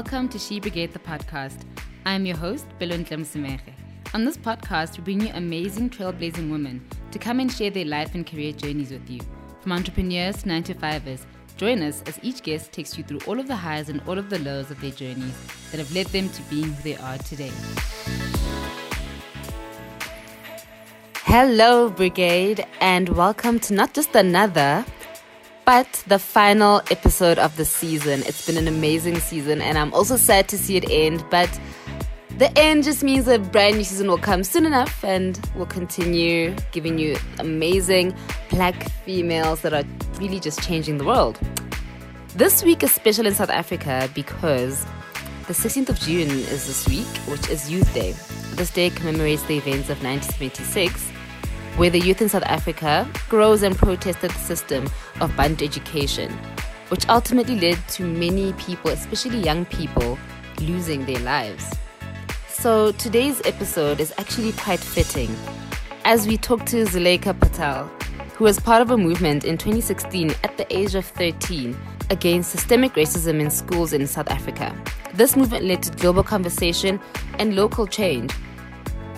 welcome to She Brigade the podcast. I'm your host, Belon Tlemsemere. On this podcast, we bring you amazing trailblazing women to come and share their life and career journeys with you. From entrepreneurs to 9 to 5ers, join us as each guest takes you through all of the highs and all of the lows of their journeys that have led them to being who they are today. Hello, Brigade, and welcome to not just another, but the final episode of the season. It's been an amazing season, and I'm also sad to see it end, but the end just means a brand new season will come soon enough, and we'll continue giving you amazing black females that are really just changing the world. This week is special in South Africa because the 16th of June is this week, which is Youth Day. This day commemorates the events of 1976 where the youth in South Africa grows and protested the system of Bantu education, which ultimately led to many people, especially young people, losing their lives. So today's episode is actually quite fitting as we talk to Zulaikha Patel, who was part of a movement in 2016 at the age of 13 against systemic racism in schools in South Africa. This movement led to global conversation and local change.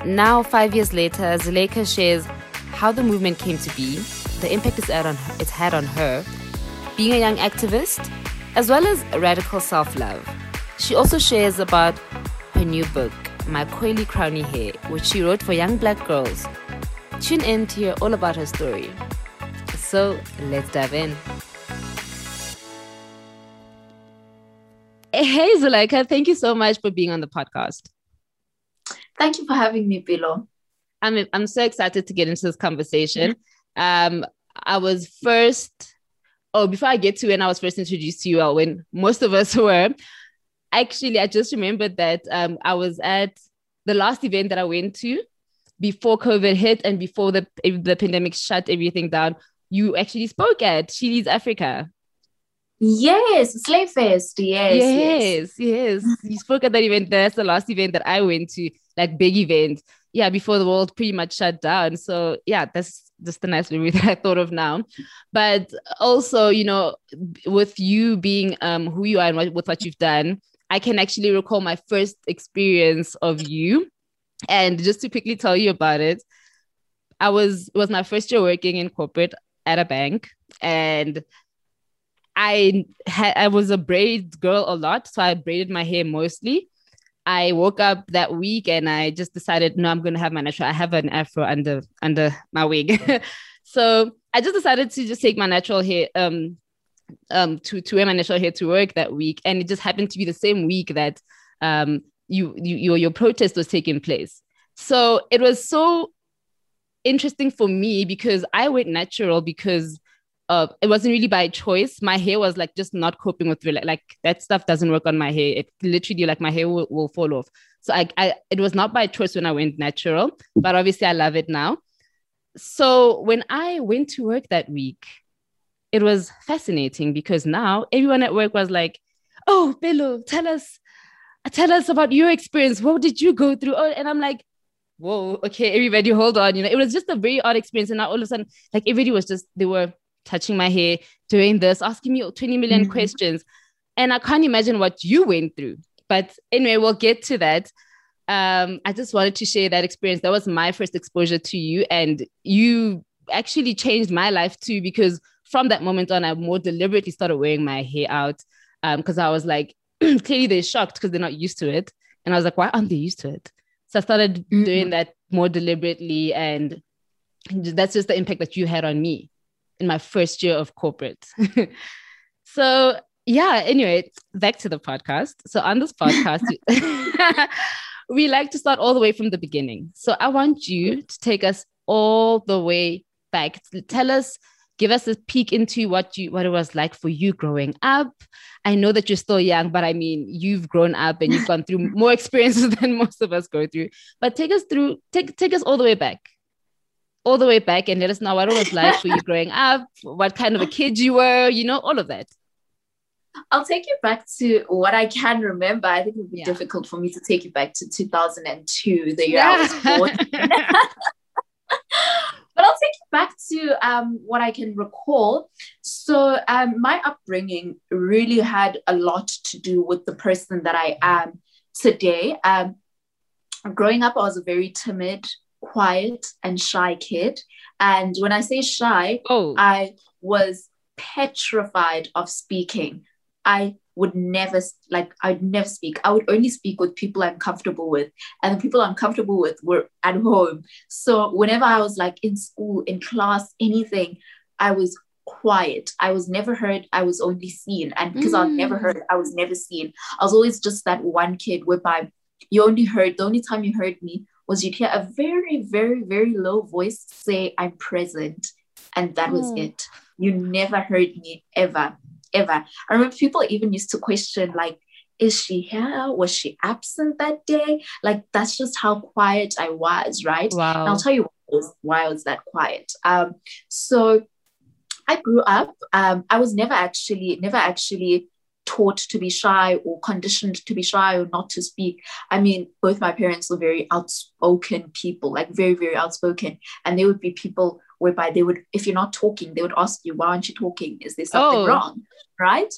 Now, five years later, Zulaikha shares how the movement came to be, the impact it's had on her, it's had on her, being a young activist, as well as radical self-love. She also shares about her new book, My Coily Crowny Hair, which she wrote for young black girls. Tune in to hear all about her story. So let's dive in. Hey Zulaikha, thank you so much for being on the podcast. Thank you for having me, Bilo. I'm I'm so excited to get into this conversation. Um, I was first, oh, before I get to when I was first introduced to you, uh, when most of us were, actually, I just remembered that um, I was at the last event that I went to before COVID hit and before the the pandemic shut everything down. You actually spoke at She Leads Africa. Yes, Slay Fest. Yes, yes, yes. yes. you spoke at that event. That's the last event that I went to, like big event yeah, before the world pretty much shut down. So yeah, that's just the nice memory that I thought of now. But also, you know, with you being um who you are and what, with what you've done, I can actually recall my first experience of you. And just to quickly tell you about it, I was it was my first year working in corporate at a bank and I had I was a braid girl a lot, so I braided my hair mostly. I woke up that week and I just decided, no, I'm going to have my natural. I have an afro under under my wig, so I just decided to just take my natural hair um um to to wear my natural hair to work that week, and it just happened to be the same week that um you, you your your protest was taking place. So it was so interesting for me because I went natural because it wasn't really by choice. My hair was like just not coping with like, like that stuff doesn't work on my hair. It literally like my hair will, will fall off. So I, I it was not by choice when I went natural, but obviously I love it now. So when I went to work that week, it was fascinating because now everyone at work was like, "Oh, Bello, tell us, tell us about your experience. What did you go through?" Oh, and I'm like, "Whoa, okay, everybody, hold on." You know, it was just a very odd experience, and now all of a sudden, like everybody was just they were touching my hair, doing this, asking me 20 million mm-hmm. questions. And I can't imagine what you went through. But anyway, we'll get to that. Um, I just wanted to share that experience. That was my first exposure to you. And you actually changed my life too, because from that moment on, I more deliberately started wearing my hair out. Because um, I was like, clearly they're shocked because they're not used to it. And I was like, why aren't they used to it? So I started mm-hmm. doing that more deliberately. And that's just the impact that you had on me in my first year of corporate. so yeah, anyway, back to the podcast. So on this podcast, we like to start all the way from the beginning. So I want you to take us all the way back. Tell us, give us a peek into what you what it was like for you growing up. I know that you're still young, but I mean, you've grown up and you've gone through more experiences than most of us go through. But take us through, take take us all the way back all the way back and let us know what it was like for you growing up, what kind of a kid you were, you know, all of that. I'll take you back to what I can remember. I think it would be yeah. difficult for me to take you back to 2002, the year yeah. I was born. but I'll take you back to um, what I can recall. So um, my upbringing really had a lot to do with the person that I am today. Um, growing up, I was a very timid, quiet, and shy kid. And when I say shy, oh. I was petrified of speaking. I would never like I'd never speak. I would only speak with people I'm comfortable with, and the people I'm comfortable with were at home. So whenever I was like in school, in class, anything, I was quiet. I was never heard. I was only seen, and because mm. I was never heard, I was never seen. I was always just that one kid whereby you only heard. The only time you heard me was you'd hear a very, very, very low voice say, "I'm present," and that was mm. it. You never heard me ever ever. I remember people even used to question, like, is she here? Was she absent that day? Like, that's just how quiet I was, right? Wow. And I'll tell you why I was, why I was that quiet. Um, so I grew up, um, I was never actually, never actually taught to be shy or conditioned to be shy or not to speak. I mean, both my parents were very outspoken people, like very, very outspoken. And there would be people whereby they would, if you're not talking, they would ask you, why aren't you talking? Is there something oh. wrong? Right?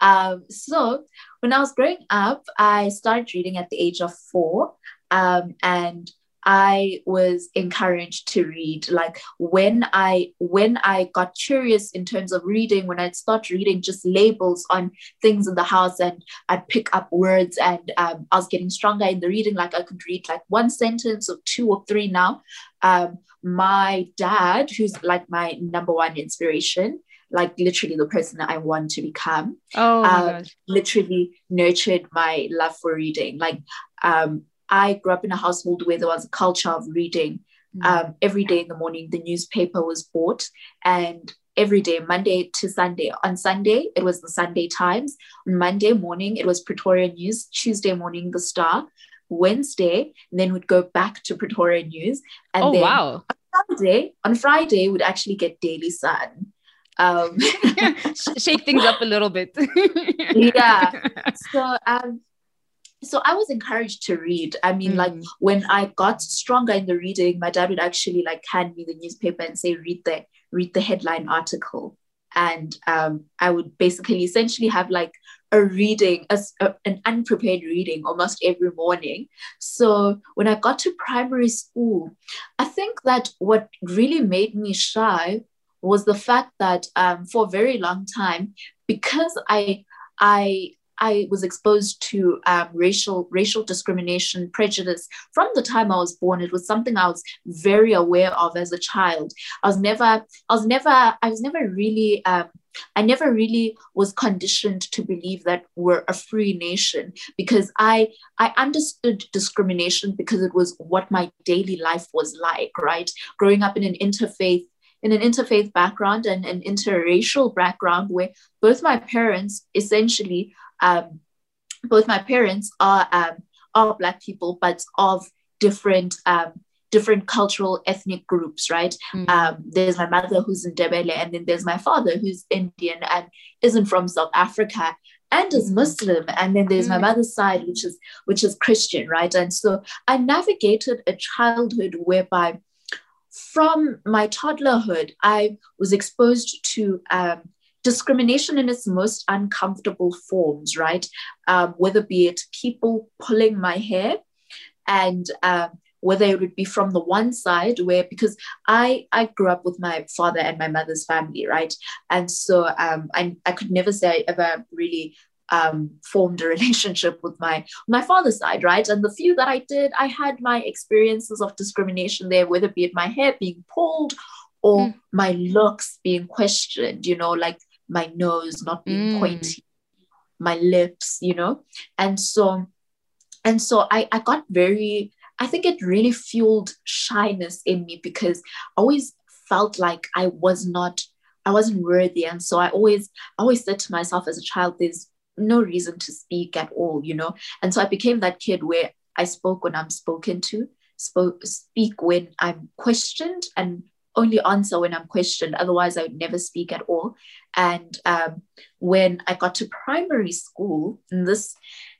Um, so when I was growing up, I started reading at the age of four. Um, and I was encouraged to read. Like when I when I got curious in terms of reading, when I'd start reading just labels on things in the house, and I'd pick up words, and um, I was getting stronger in the reading. Like I could read like one sentence or two or three now. Um, my dad, who's like my number one inspiration, like literally the person that I want to become. Oh, um, literally nurtured my love for reading. Like um, I grew up in a household where there was a culture of reading. Mm. Um, every day in the morning, the newspaper was bought, and every day, Monday to Sunday. On Sunday, it was the Sunday Times. On Monday morning, it was Pretoria News. Tuesday morning, the Star. Wednesday, and then we'd go back to Pretoria News. And oh, then wow. on Friday, on Friday, we'd actually get Daily Sun. Um, shake things up a little bit. yeah. So um, so I was encouraged to read. I mean, mm. like when I got stronger in the reading, my dad would actually like hand me the newspaper and say, read the read the headline article. And um, I would basically essentially have like a reading, a, a, an unprepared reading almost every morning. So when I got to primary school, I think that what really made me shy was the fact that um, for a very long time, because I I I was exposed to um, racial racial discrimination, prejudice from the time I was born. It was something I was very aware of as a child. I was never, I was never, I was never really. Um, I never really was conditioned to believe that we're a free nation because I I understood discrimination because it was what my daily life was like, right? Growing up in an interfaith in an interfaith background and an interracial background where both my parents essentially um, both my parents are um, are black people, but of different um, different cultural ethnic groups, right? Mm. Um, there's my mother who's in Ndebele, and then there's my father who's Indian and isn't from South Africa and is mm. Muslim, and then there's mm. my mother's side, which is which is Christian, right? And so I navigated a childhood whereby from my toddlerhood, I was exposed to um, discrimination in its most uncomfortable forms, right? Um, whether be it people pulling my hair and um, whether it would be from the one side where because I I grew up with my father and my mother's family, right? And so um, I, I could never say I ever really um, formed a relationship with my my father's side, right? And the few that I did, I had my experiences of discrimination there, whether it be it my hair being pulled or mm. my looks being questioned, you know, like my nose not being mm. pointy, my lips, you know? And so, and so I, I got very, I think it really fueled shyness in me because I always felt like I was not, I wasn't worthy. And so I always, I always said to myself as a child, there's no reason to speak at all, you know? And so I became that kid where I spoke when I'm spoken to, spoke, speak when I'm questioned and only answer when I'm questioned. Otherwise, I would never speak at all. And um, when I got to primary school, this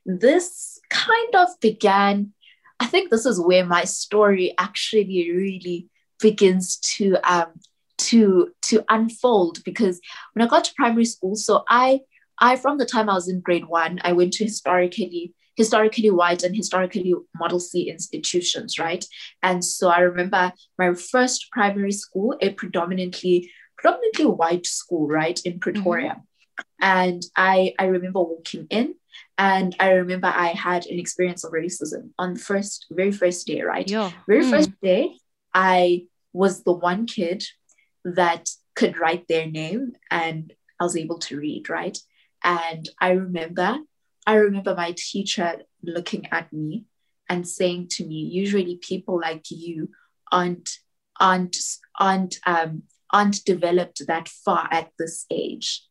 this kind of began. I think this is where my story actually really begins to um, to to unfold because when I got to primary school, so I I from the time I was in grade one, I went to historically historically white and historically model C institutions, right? And so I remember my first primary school, a predominantly predominantly white school, right, in Pretoria. Mm-hmm. And I I remember walking in and I remember I had an experience of racism on the first, very first day, right? Yeah. Very mm. first day, I was the one kid that could write their name and I was able to read, right? And I remember, I remember my teacher looking at me and saying to me, usually people like you aren't aren't aren't um aren't developed that far at this age.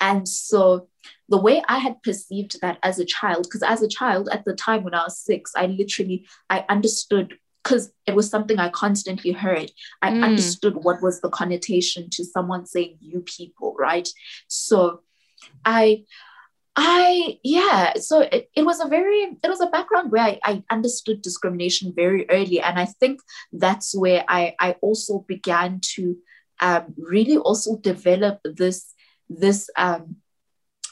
And so the way I had perceived that as a child, because as a child at the time when I was six, I literally I understood because it was something I constantly heard. I mm. understood what was the connotation to someone saying you people, right? So I I yeah, so it, it was a very it was a background where I, I understood discrimination very early. And I think that's where I I also began to um, really also develop this this um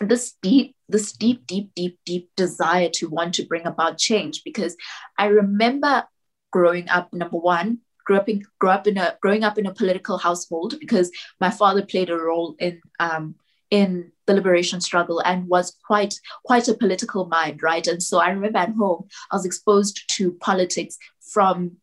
this deep this deep deep deep deep desire to want to bring about change because i remember growing up number one grew up in grew up in a growing up in a political household because my father played a role in um in the liberation struggle and was quite quite a political mind right? And so i remember at home i was exposed to politics from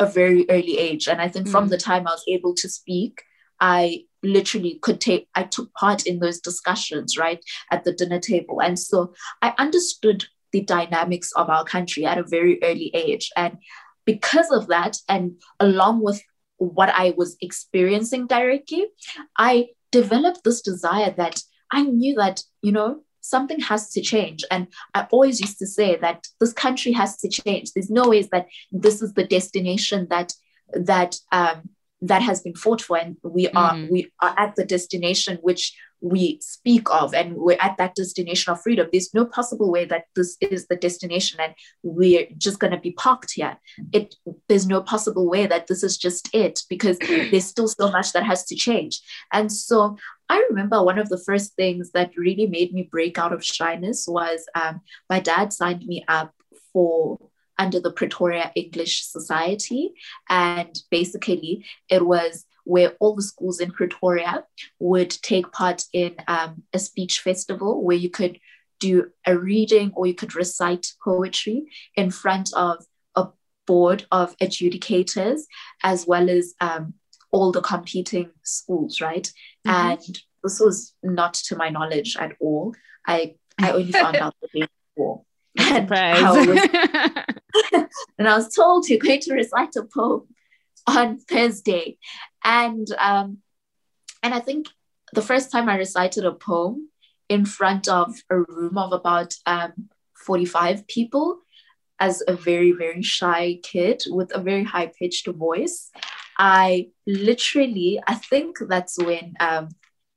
a very early age. And i think mm. from the time i was able to speak i literally could take i took part in those discussions right at the dinner table. And so i understood the dynamics of our country at a very early age. And because of that and along with what i was experiencing directly i developed this desire that i knew that you know something has to change. And i always used to say that this country has to change. There's no ways that this is the destination that that um, that has been fought for. And we are mm. we are at the destination which we speak of and we're at that destination of freedom. There's no possible way that this is the destination and we're just going to be parked here. It there's no possible way that this is just it because there's still so much that has to change. And so I remember one of the first things that really made me break out of shyness was um, my dad signed me up for under the Pretoria English Society. And basically, it was where all the schools in Pretoria would take part in um, a speech festival where you could do a reading or you could recite poetry in front of a board of adjudicators as well as um, all the competing schools, right? Mm-hmm. And this was not to my knowledge at all. I I only found out the day before. And, was, and I was told you're going to recite a poem on Thursday. And um, and I think the first time I recited a poem in front of a room of about um, 45 people as a very, very shy kid with a very high pitched voice. I literally, I think that's when um,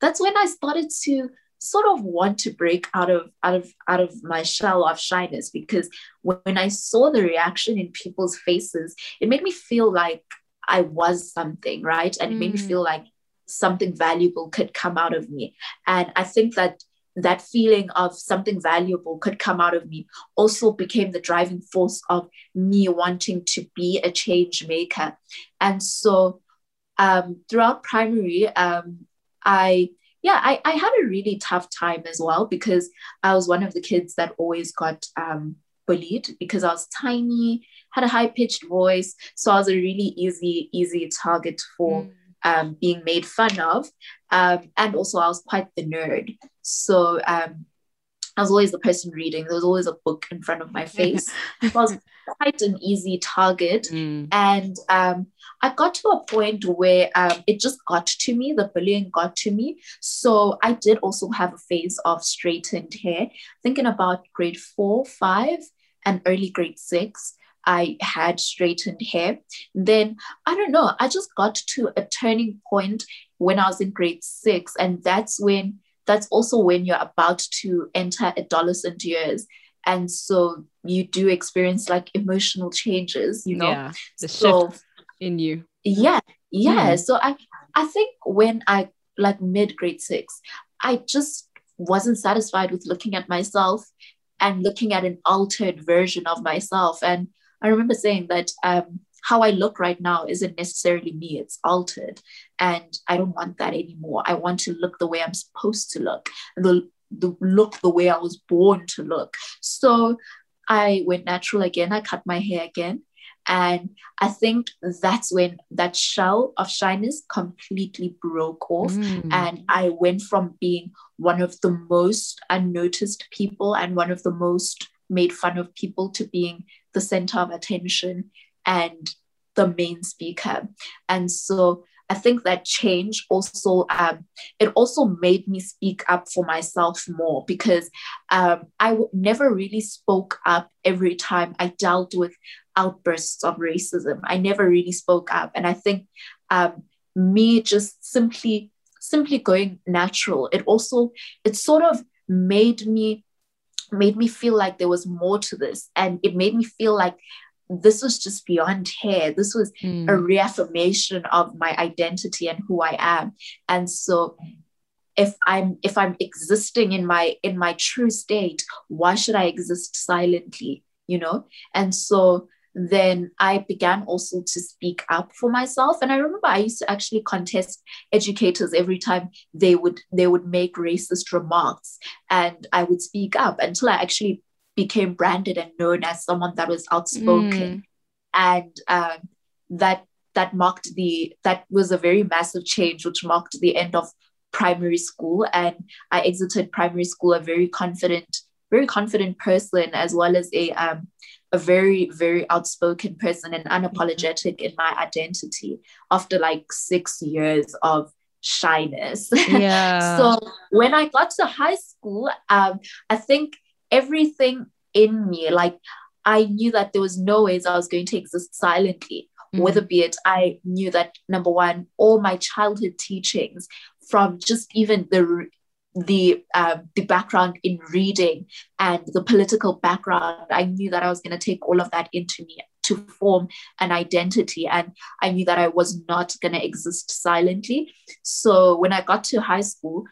that's when I started to sort of want to break out of out of out of my shell of shyness because when I saw the reaction in people's faces, it made me feel like I was something, right? And mm. it made me mm. feel like something valuable could come out of me. And I think that that feeling of something valuable could come out of me also became the driving force of me wanting to be a change maker. And so um, throughout primary, um, I yeah, I, I had a really tough time as well because I was one of the kids that always got um, bullied because I was tiny, had a high pitched voice. So I was a really easy, easy target for mm. um, being made fun of. Um, and also, I was quite the nerd. So um, I was always the person reading. There was always a book in front of my face. I was quite an easy target. Mm. And um, I got to a point where um, it just got to me, the bullying got to me. So I did also have a phase of straightened hair. Thinking about grade four, five, and early grade six, I had straightened hair. Then I don't know, I just got to a turning point when I was in grade six. And that's when, that's also when you're about to enter adolescent years and so you do experience like emotional changes you know yeah the so, shift in you yeah yeah mm. so i I think when I like mid grade six, I just wasn't satisfied with looking at myself and looking at an altered version of myself. And I remember saying that um, how I look right now isn't necessarily me, it's altered. And I don't want that anymore. I want to look the way I'm supposed to look, the, the look the way I was born to look. So I went natural again. I cut my hair again. And I think that's when that shell of shyness completely broke off. Mm. And I went from being one of the most unnoticed people and one of the most made fun of people to being the center of attention and the main speaker. And so I think that change also um, it also made me speak up for myself more because um, I w- never really spoke up every time I dealt with outbursts of racism. I never really spoke up, and I think um, me just simply simply going natural. It also it sort of made me made me feel like there was more to this, and it made me feel like this was just beyond hair. This was mm. a reaffirmation of my identity and who I am. And so if I'm if I'm existing in my in my true state, why should I exist silently? You know? And so then I began also to speak up for myself. And I remember I used to actually contest educators every time they would they would make racist remarks, and I would speak up until I actually became branded and known as someone that was outspoken, mm. and um, that that marked the that was a very massive change, which marked the end of primary school, and I exited primary school a very confident, very confident person, as well as a um, a very very outspoken person and unapologetic in my identity after like six years of shyness yeah so when i got to high school um i think everything in me. Like I knew that there was no ways I was going to exist silently. Mm-hmm. Whether be it, I knew that number one, all my childhood teachings, from just even the the um, the background in reading and the political background, I knew that I was going to take all of that into me to form an identity, and I knew that I was not going to exist silently. So when I got to high school,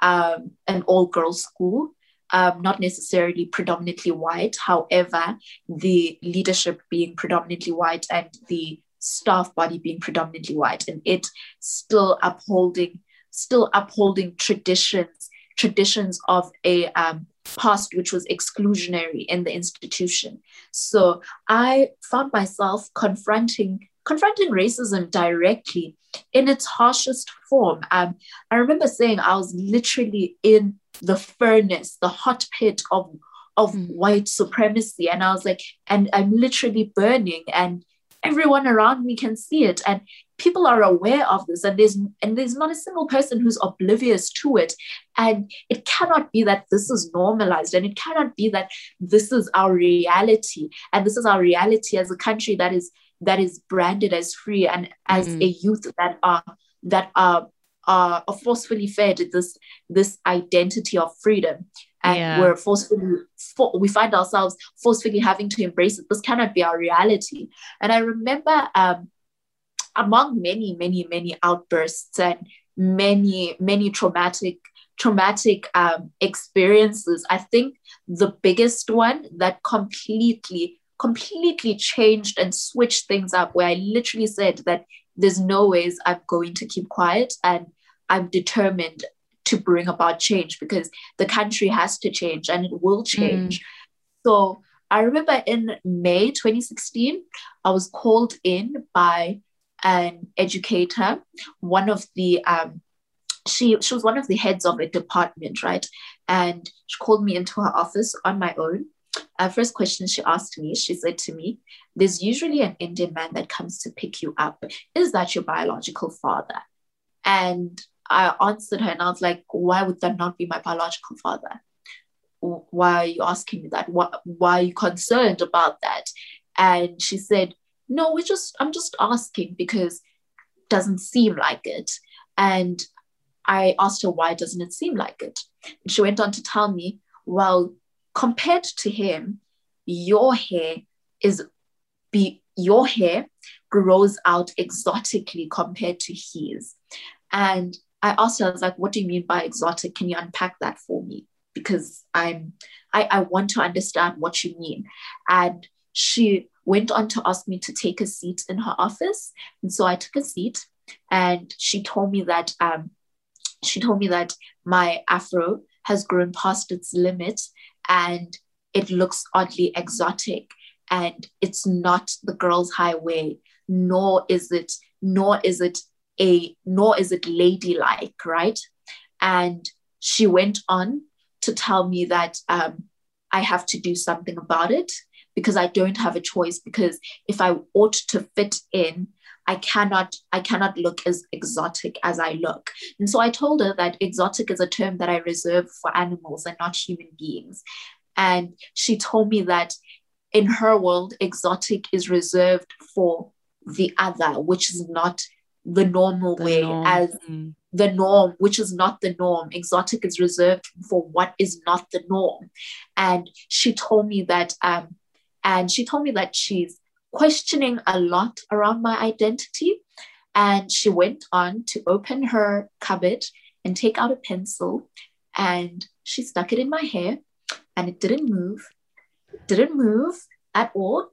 um, an all girls school, um, not necessarily predominantly white. However, the leadership being predominantly white and the staff body being predominantly white, and it still upholding, still upholding traditions, traditions of a um, past which was exclusionary in the institution. So I found myself confronting confronting racism directly in its harshest form. Um, I remember saying I was literally in the furnace, the hot pit of of mm. white supremacy, and I was like, and I'm literally burning, and everyone around me can see it, and people are aware of this, and there's and there's not a single person who's oblivious to it, and it cannot be that this is normalized, and it cannot be that this is our reality, and this is our reality as a country that is that is branded as free and as mm. a youth that are that are are forcefully fed this this identity of freedom and yeah. we're forcefully for, we find ourselves forcefully having to embrace it this cannot be our reality and i remember um, among many many many outbursts and many many traumatic traumatic um, experiences i think the biggest one that completely completely changed and switched things up where I literally said that there's no ways I'm going to keep quiet and I'm determined to bring about change because the country has to change and it will change. Mm. So I remember in May 2016, I was called in by an educator, one of the um, she she was one of the heads of a department, right? And she called me into her office on my own uh, first question she asked me, she said to me, There's usually an Indian man that comes to pick you up. Is that your biological father? And I answered her and I was like, Why would that not be my biological father? Why are you asking me that? Why, why are you concerned about that? And she said, No, we just, I'm just asking because it doesn't seem like it. And I asked her, Why doesn't it seem like it? And she went on to tell me, Well, compared to him, your hair is be your hair grows out exotically compared to his. And I asked her, I was like, what do you mean by exotic? Can you unpack that for me? Because I'm I, I want to understand what you mean. And she went on to ask me to take a seat in her office. And so I took a seat and she told me that um she told me that my afro has grown past its limit and it looks oddly exotic and it's not the girl's highway nor is it nor is it a nor is it ladylike right and she went on to tell me that um, i have to do something about it because i don't have a choice because if i ought to fit in i cannot i cannot look as exotic as i look and so i told her that exotic is a term that i reserve for animals and not human beings and she told me that in her world exotic is reserved for the other which is not the normal the way norm. as mm. the norm, which is not the norm. Exotic is reserved for what is not the norm. And she told me that, um, and she told me that she's questioning a lot around my identity. And she went on to open her cupboard and take out a pencil and she stuck it in my hair and it didn't move, didn't move at all.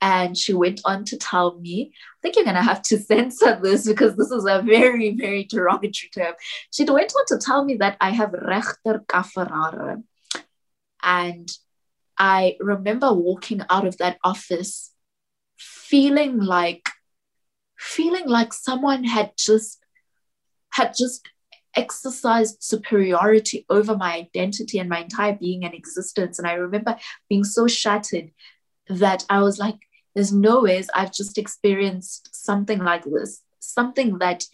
And she went on to tell me, I think you're going to have to censor this because this is a very, very derogatory term. She went on to tell me that I have rechter kafferare. And I remember walking out of that office feeling like, feeling like someone had just, had just exercised superiority over my identity and my entire being and existence. And I remember being so shattered that I was like, there's no ways I've just experienced something like this, something that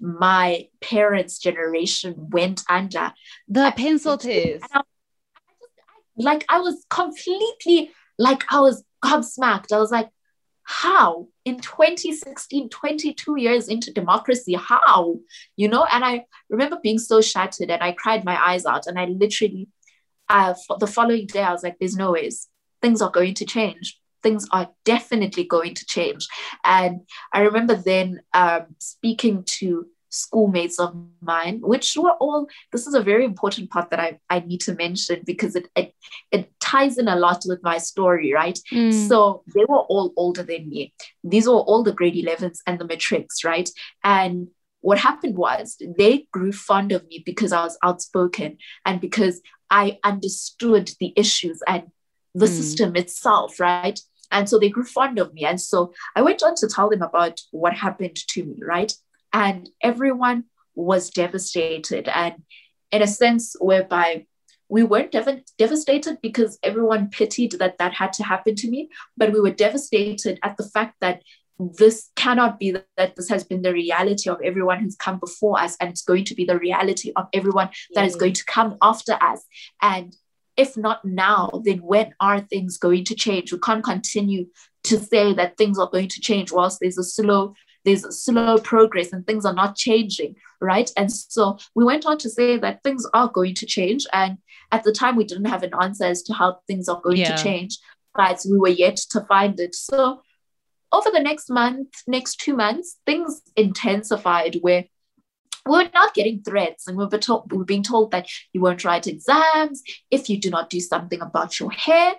my parents' generation went under. The pencil test. Like I was completely like I was gobsmacked. I was like, how in 2016 22 years into democracy how you know and i remember being so shattered and i cried my eyes out and i literally uh, the following day i was like there's no ways things are going to change things are definitely going to change. And I remember then um, speaking to schoolmates of mine, which were all, this is a very important part that I, I need to mention because it, it, it ties in a lot with my story, right? Mm. So they were all older than me. These were all the grade 11s and the matrics, right? And what happened was they grew fond of me because I was outspoken and because I understood the issues and the mm. system itself, right? And so they grew fond of me. And so I went on to tell them about what happened to me, right? And everyone was devastated. And in a sense, whereby we weren't dev- devastated because everyone pitied that that had to happen to me, but we were devastated at the fact that this cannot be that this has been the reality of everyone who's come before us and it's going to be the reality of everyone that is going to come after us and if not now, then when are things going to change? We can't continue to say that things are going to change whilst there's a slow there's slow progress and things are not changing, right? And so we went on to say that things are going to change. And at the time, we didn't have an answer as to how things are going yeah. to change, but we were yet to find it. So over the next month, next two months, things intensified where we're not getting threats and we're, told, we're being told that you won't write exams if you do not do something about your hair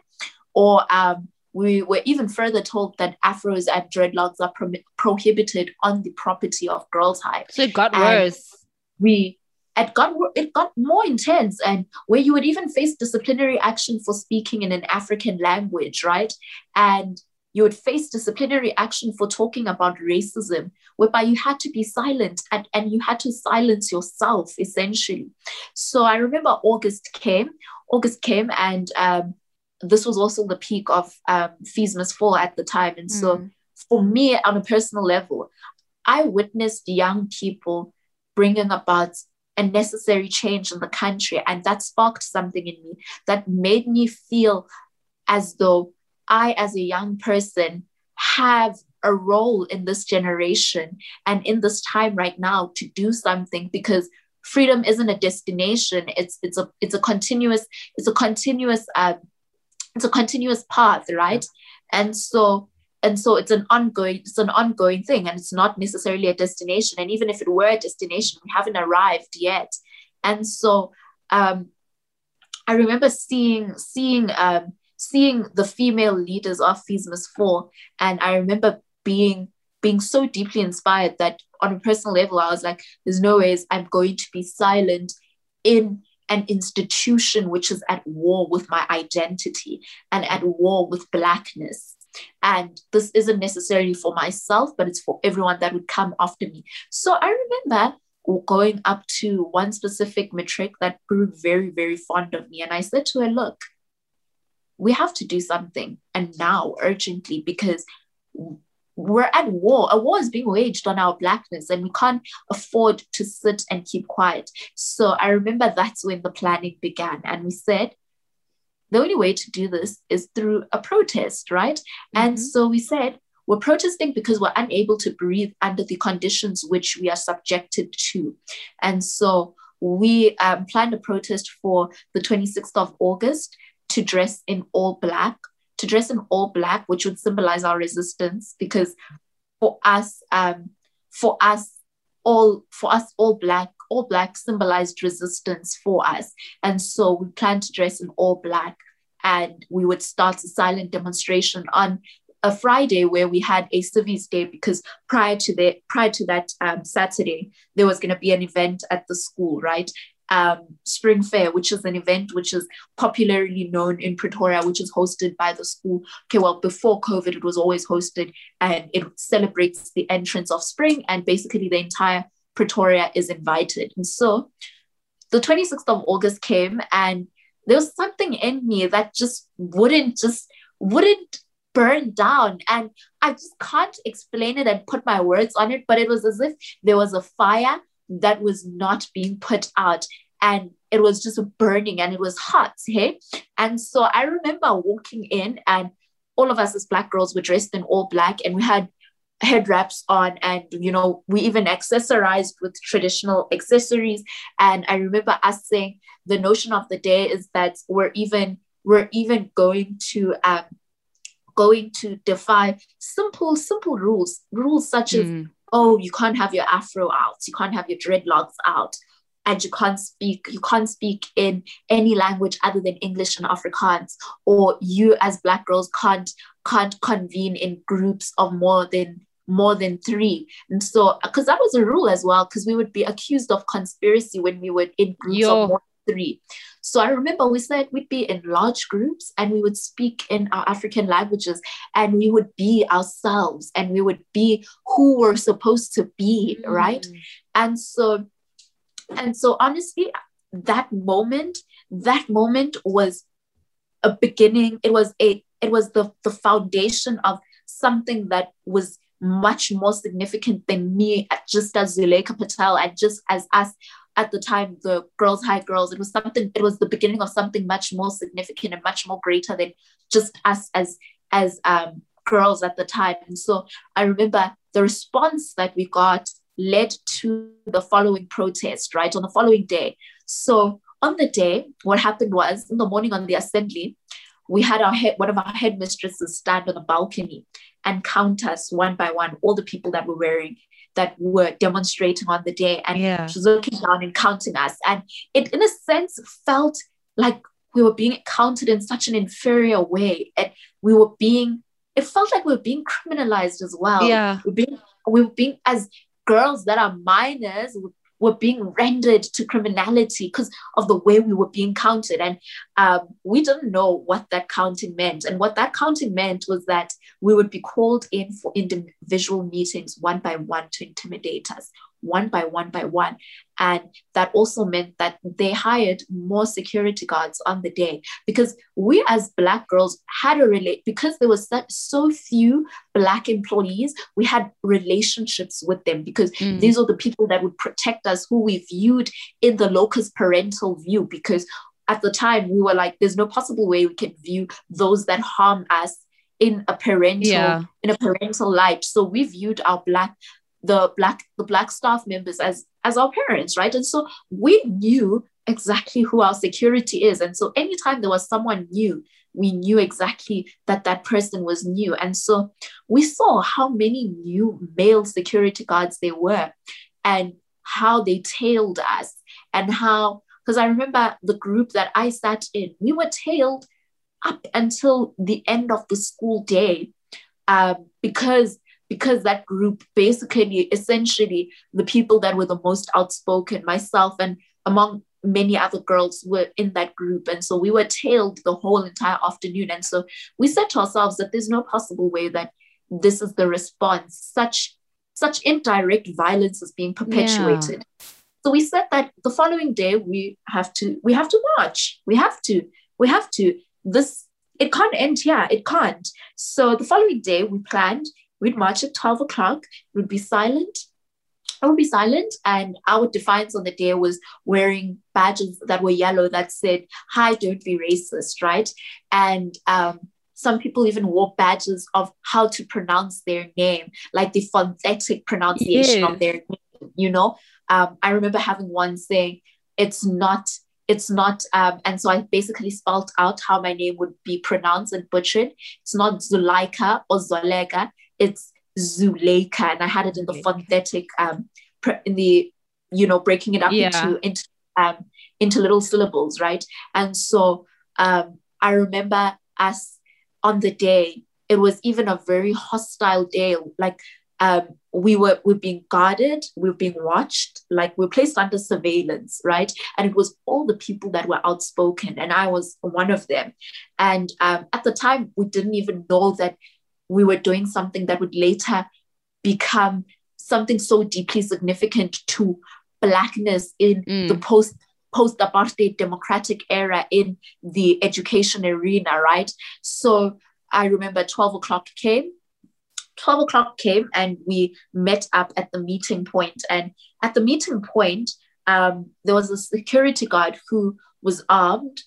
or um, we were even further told that afros and dreadlocks are pro- prohibited on the property of Girls High. So it got and worse. We it got it got more intense, and where you would even face disciplinary action for speaking in an African language, right? And you would face disciplinary action for talking about racism, whereby you had to be silent and, and you had to silence yourself essentially. So I remember August came, August came, and um, this was also the peak of um, fees must fall at the time. And so mm. for me, on a personal level, I witnessed young people bringing about a necessary change in the country. And that sparked something in me that made me feel as though I, as a young person, have a role in this generation and in this time right now to do something because freedom isn't a destination it's it's a it's a continuous it's a continuous uh, it's a continuous path right? And so and so it's an ongoing it's an ongoing thing and it's not necessarily a destination. And even if it were a destination we haven't arrived yet. And so um, i remember seeing seeing um, seeing the female leaders of Fees Must Fall and i remember being being so deeply inspired that on a personal level i was like there's no ways i'm going to be silent in an institution which is at war with my identity and at war with blackness and this isn't necessarily for myself, but it's for everyone that would come after me. So I remember going up to one specific matric that grew very, very fond of me. And I said to her, Look, we have to do something and now urgently because we're at war. A war is being waged on our blackness, and we can't afford to sit and keep quiet. So I remember that's when the planning began. And we said, the only way to do this is through a protest, right? Mm-hmm. And so we said, we're protesting because we're unable to breathe under the conditions which we are subjected to. And so we um, planned a protest for the 26th of August to dress in all black, to dress in all black, which would symbolize our resistance, because for us, um, for us, all for us all black all black symbolized resistance for us and so we planned to dress in all black and we would start a silent demonstration on a Friday where we had a civics day because prior to the prior to that um, Saturday there was going to be an event at the school, right? Um, Spring Fair, which is an event which is popularly known in Pretoria, which is hosted by the school. Okay, well, before COVID, it was always hosted and it celebrates the entrance of spring, and basically the entire Pretoria is invited. And so the 26th of August came, and there was something in me that just wouldn't just wouldn't burn down and i just can't explain it and put my words on it but it was as if there was a fire that was not being put out and it was just burning and it was hot hey and so i remember walking in and all of us as black girls were dressed in all black and we had head wraps on and you know we even accessorized with traditional accessories and i remember us saying the notion of the day is that we're even we're even going to um going to defy simple simple rules rules such as mm. Oh you can't have your afro out you can't have your dreadlocks out and you can't speak you can't speak in any language other than english and afrikaans or you as black girls can't can't convene in groups of more than more than three. And so, because that was a rule as well, because we would be accused of conspiracy when we were in groups Yo. of more three. So I remember we said we'd be in large groups and we would speak in our African languages and we would be ourselves and we would be who we're supposed to be, mm. right? And so, and so honestly, that moment, that moment was a beginning. It was a, it was the the foundation of something that was much more significant than me just as Zulaikha Patel and just as us at the time, the Girls High Girls. It was something, it was the beginning of something much more significant and much more greater than just us as as um, girls at the time. And so I remember the response that we got led to the following protest, right? On the following day. So on the day, what happened was in the morning on the assembly, we had our head, one of our headmistresses stand on the balcony and count us one by one, all the people that were wearing that were demonstrating on the day. And yeah. she was looking down and counting us. And it, in a sense, felt like we were being counted in such an inferior way. And we were being, it felt like we were being criminalized as well. Yeah. We were being, we were being as girls that are minors, were being rendered to criminality because of the way we were being counted. And um, we didn't know what that counting meant. And what that counting meant was that we would be called in for individual meetings one by one to intimidate us, one by one by one. And that also meant that they hired more security guards on the day because we as Black girls had a relate, because there was such, so few Black employees, we had relationships with them because mm. these are the people that would protect us, who we viewed in the loco parentis view. Because at the time, we were like, there's no possible way we can view those that harm us in a parental yeah. in a parental light so we viewed our black the black the black staff members as as our parents right and so we knew exactly who our security is and so anytime there was someone new we knew exactly that that person was new. And so we saw how many new male security guards there were and how they tailed us and how, because I remember the group that I sat in, we were tailed up until the end of the school day um, because because that group basically essentially the people that were the most outspoken myself and among many other girls were in that group. And so we were tailed the whole entire afternoon. And so we said to ourselves that there's no possible way that this is the response. Such such indirect violence is being perpetuated. Yeah. so we said that the following day we have to we have to march. We have to we have to. This it can't end here. It can't. So the following day we planned we'd march at 12 o'clock we'd be silent I would be silent. And our defiance on the day was wearing badges that were yellow that said, Hi, don't be racist, right? And um, some people even wore badges of how to pronounce their name, like the phonetic pronunciation of their name, you know? Um, I remember having one saying, It's not it's not um, and so i basically spelled out how my name would be pronounced and butchered it's not zuleika or zolega it's Zulaikha, and I had it in the phonetic, um, in the, you know, breaking it up yeah. into into um, into little syllables, right? And so um, I remember us on the day. It was even a very hostile day. Like um, we were we are being guarded, we are being watched, like we are placed under surveillance, right? And it was all the people that were outspoken, and I was one of them. And um, at the time, we didn't even know that we were doing something that would later become something so deeply significant to blackness in mm. the post post apartheid democratic era in the education arena right so i remember 12 o'clock came 12 o'clock came and we met up at the meeting point and at the meeting point um, there was a security guard who was armed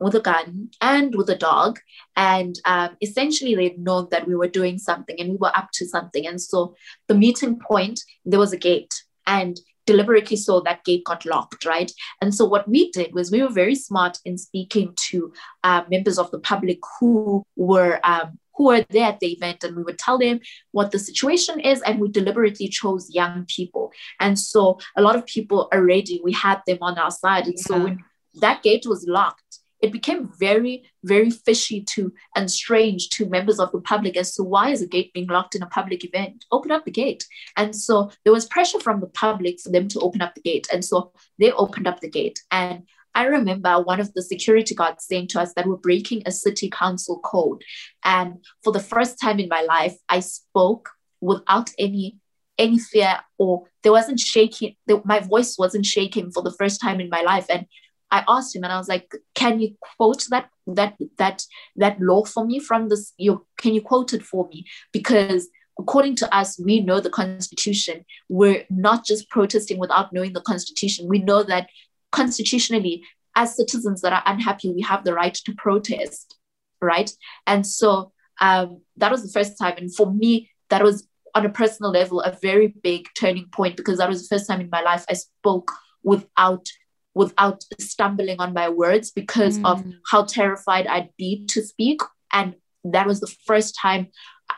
with a gun and with a dog. And um, essentially, they'd known that we were doing something and we were up to something. And so, the meeting point, there was a gate. And deliberately so that gate got locked right and so what we did was we were very smart in speaking to uh, members of the public who were um, who were there at the event and we would tell them what the situation is and we deliberately chose young people and so a lot of people already we had them on our side and yeah. so when that gate was locked it became very, very fishy to and strange to members of the public as to why is a gate being locked in a public event? Open up the gate. And so there was pressure from the public for them to open up the gate. And so they opened up the gate. And I remember one of the security guards saying to us that we're breaking a city council code. And for the first time in my life, I spoke without any any fear or there wasn't shaking my voice wasn't shaking for the first time in my life and I asked him and I was like, can you quote that that that that law for me from this? Can you quote it for me? Because according to us, we know the constitution. We're not just protesting without knowing the constitution. We know that constitutionally, as citizens that are unhappy, we have the right to protest, right? And so um, that was the first time. And for me, that was on a personal level a very big turning point because that was the first time in my life I spoke without without stumbling on my words because mm. of how terrified I'd be to speak. And that was the first time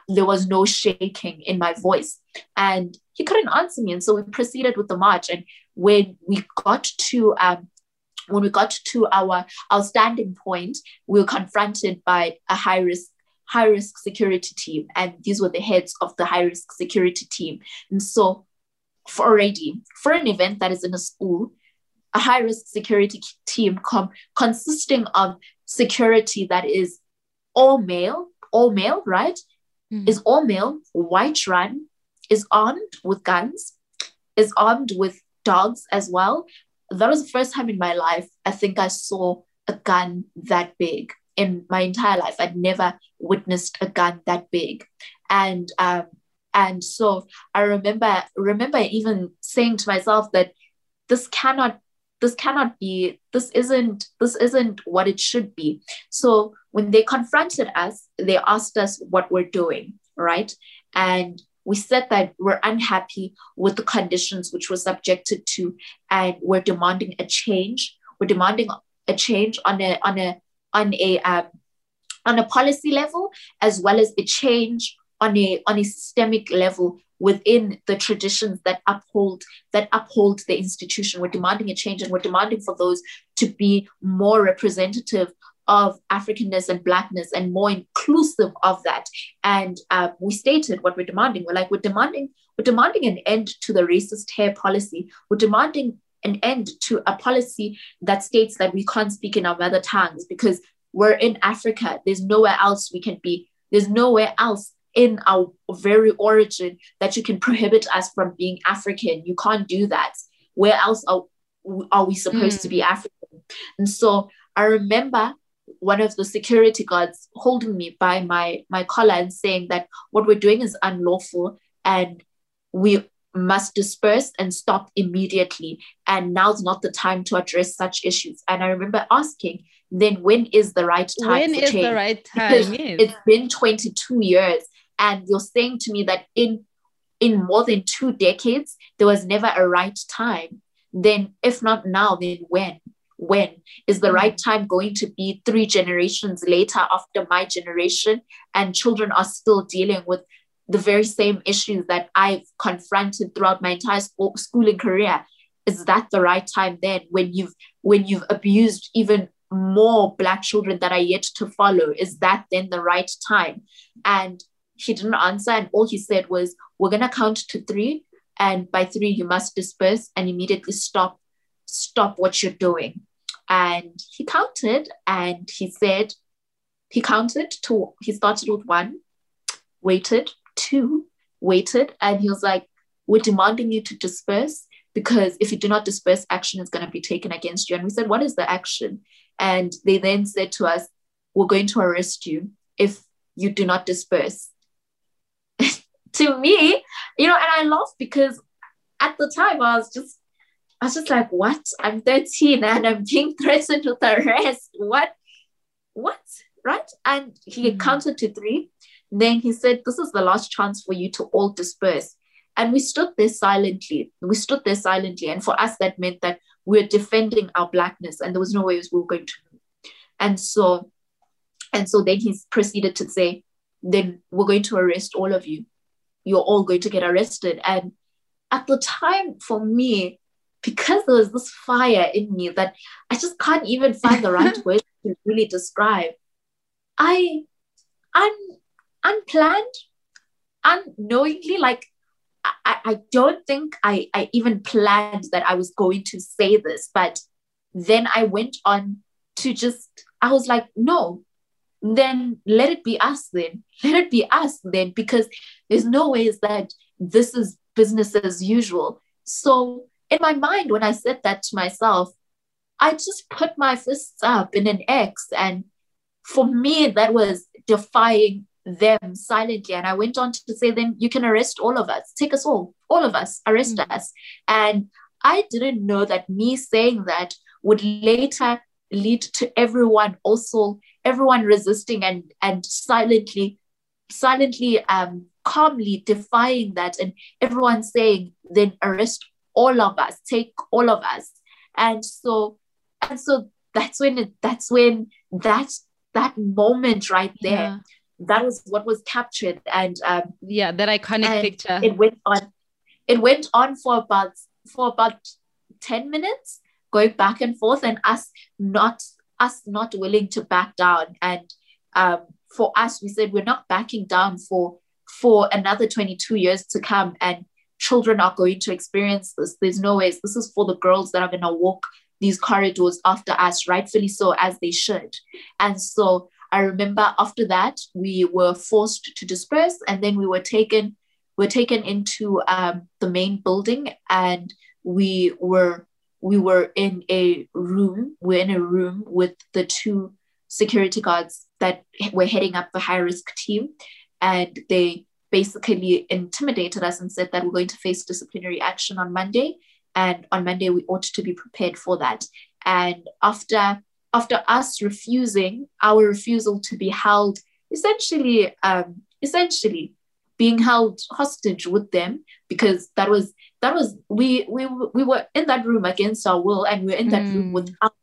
there was no shaking in my voice. And he couldn't answer me. And so we proceeded with the march. And when we got to um, when we got to our our standing point, we were confronted by a high risk high risk security team, and these were the heads of the high risk security team. And so, for already for an event that is in a school, a high risk security team com- consisting of security that is all male, all male, right? Mm. Is all male, white run, is armed with guns, is armed with dogs as well. That was the first time in my life I think I saw a gun that big in my entire life. I'd never witnessed a gun that big. And um, and so I remember remember even saying to myself that this cannot this cannot be this isn't this isn't what it should be. So when they confronted us they asked us what we're doing right? And we said that we're unhappy with the conditions which we're subjected to and we're demanding a change. We're demanding a change on a on a on a um, on a policy level as well as a change on a on a systemic level within the traditions that uphold that uphold the institution. We're demanding a change, and we're demanding for those to be more representative of Africanness and Blackness and more inclusive of that. And uh, we stated what we're demanding. We're like, we're demanding, we're demanding an end to the racist hair policy. We're demanding an end to a policy that states that we can't speak in our mother tongues because we're in Africa. There's nowhere else we can be. There's nowhere else in our very origin that you can prohibit us from being African. You can't do that. Where else are, are we supposed mm. to be mm. African? And so I remember one of the security guards holding me by my, my collar and saying that what we're doing is unlawful and we must disperse and stop immediately. And now's not the time to address such issues. And I remember asking, then when is the right time? When is change? the right time? Yes. It's been 22 years and you're saying to me that in in more than two decades there was never a right time then if not now then when? When? Is the right time going to be three generations later after my generation and children are still dealing with the very same issues that i've confronted throughout my entire schooling career? Is that the right time then when you've when you've abused even more black children that are yet to follow? Is that then the right time? And he didn't answer. And all he said was, We're going to count to three. And by three, you must disperse and immediately stop, stop what you're doing. And he counted and he said, he counted to, he started with one, waited, two, waited. And he was like, We're demanding you to disperse because if you do not disperse, action is going to be taken against you. And we said, What is the action? And they then said to us, We're going to arrest you if you do not disperse to me, you know, and I laugh because at the time I was just I was just like, what? I'm 13 and I'm being threatened with arrest. What? What? Right? And he mm-hmm. counted to three. Then he said, This is the last chance for you to all disperse. And we stood there silently. We stood there silently. And for us, that meant that we we're defending our blackness and there was no way we were going to move. And so, and so then he proceeded to say, Then we're going to arrest all of you you're all going to get arrested. And at the time, for me, because there was this fire in me that I just can't even find the right words to really describe, I un, unplanned, unknowingly, like I, I don't think I, I even planned that I was going to say this, but then I went on to just, I was like, no, then let it be us then. Let it be us then because there's no ways that this is business as usual. So in my mind when i said that to myself i just put my fists up in an x and for me that was defying them silently. And i went on to say then you can arrest all of us. Take us all all of us arrest mm-hmm. us. And i didn't know that me saying that would later lead to everyone also everyone resisting and and silently silently um calmly defying that. And everyone saying then arrest all of us take all of us. And so and so that's when it, that's when that's that moment right there yeah. that was what was captured. And um yeah that iconic picture. it went on it went on for about for about 10 minutes going back and forth and us not us not willing to back down. And um, for us we said we're not backing down for for another 22 years to come and children are going to experience this. There's no ways. This is for the girls that are going to walk these corridors after us rightfully so as they should. And so i remember after that we were forced to disperse and then we were taken were taken into um, the main building and we were we were in a room, we're in a room with the two security guards that were heading up the high risk team. And they basically intimidated us and said that we're going to face disciplinary action on Monday. And on Monday, we ought to be prepared for that. And after after us refusing our refusal to be held, essentially, um, essentially being held hostage with them, because that was that was we we we were in that room against our will and we are in that mm. room without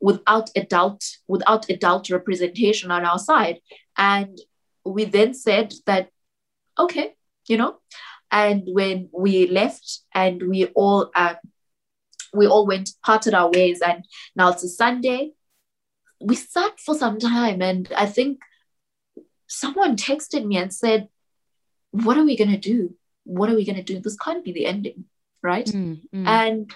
without adult without adult representation on our side and we then said that okay you know and when we left and we all um, we all went parted our ways and now it's a sunday we sat for some time and i think someone texted me and said what are we going to do? What are we going to do? This can't be the ending right? Mm, mm. and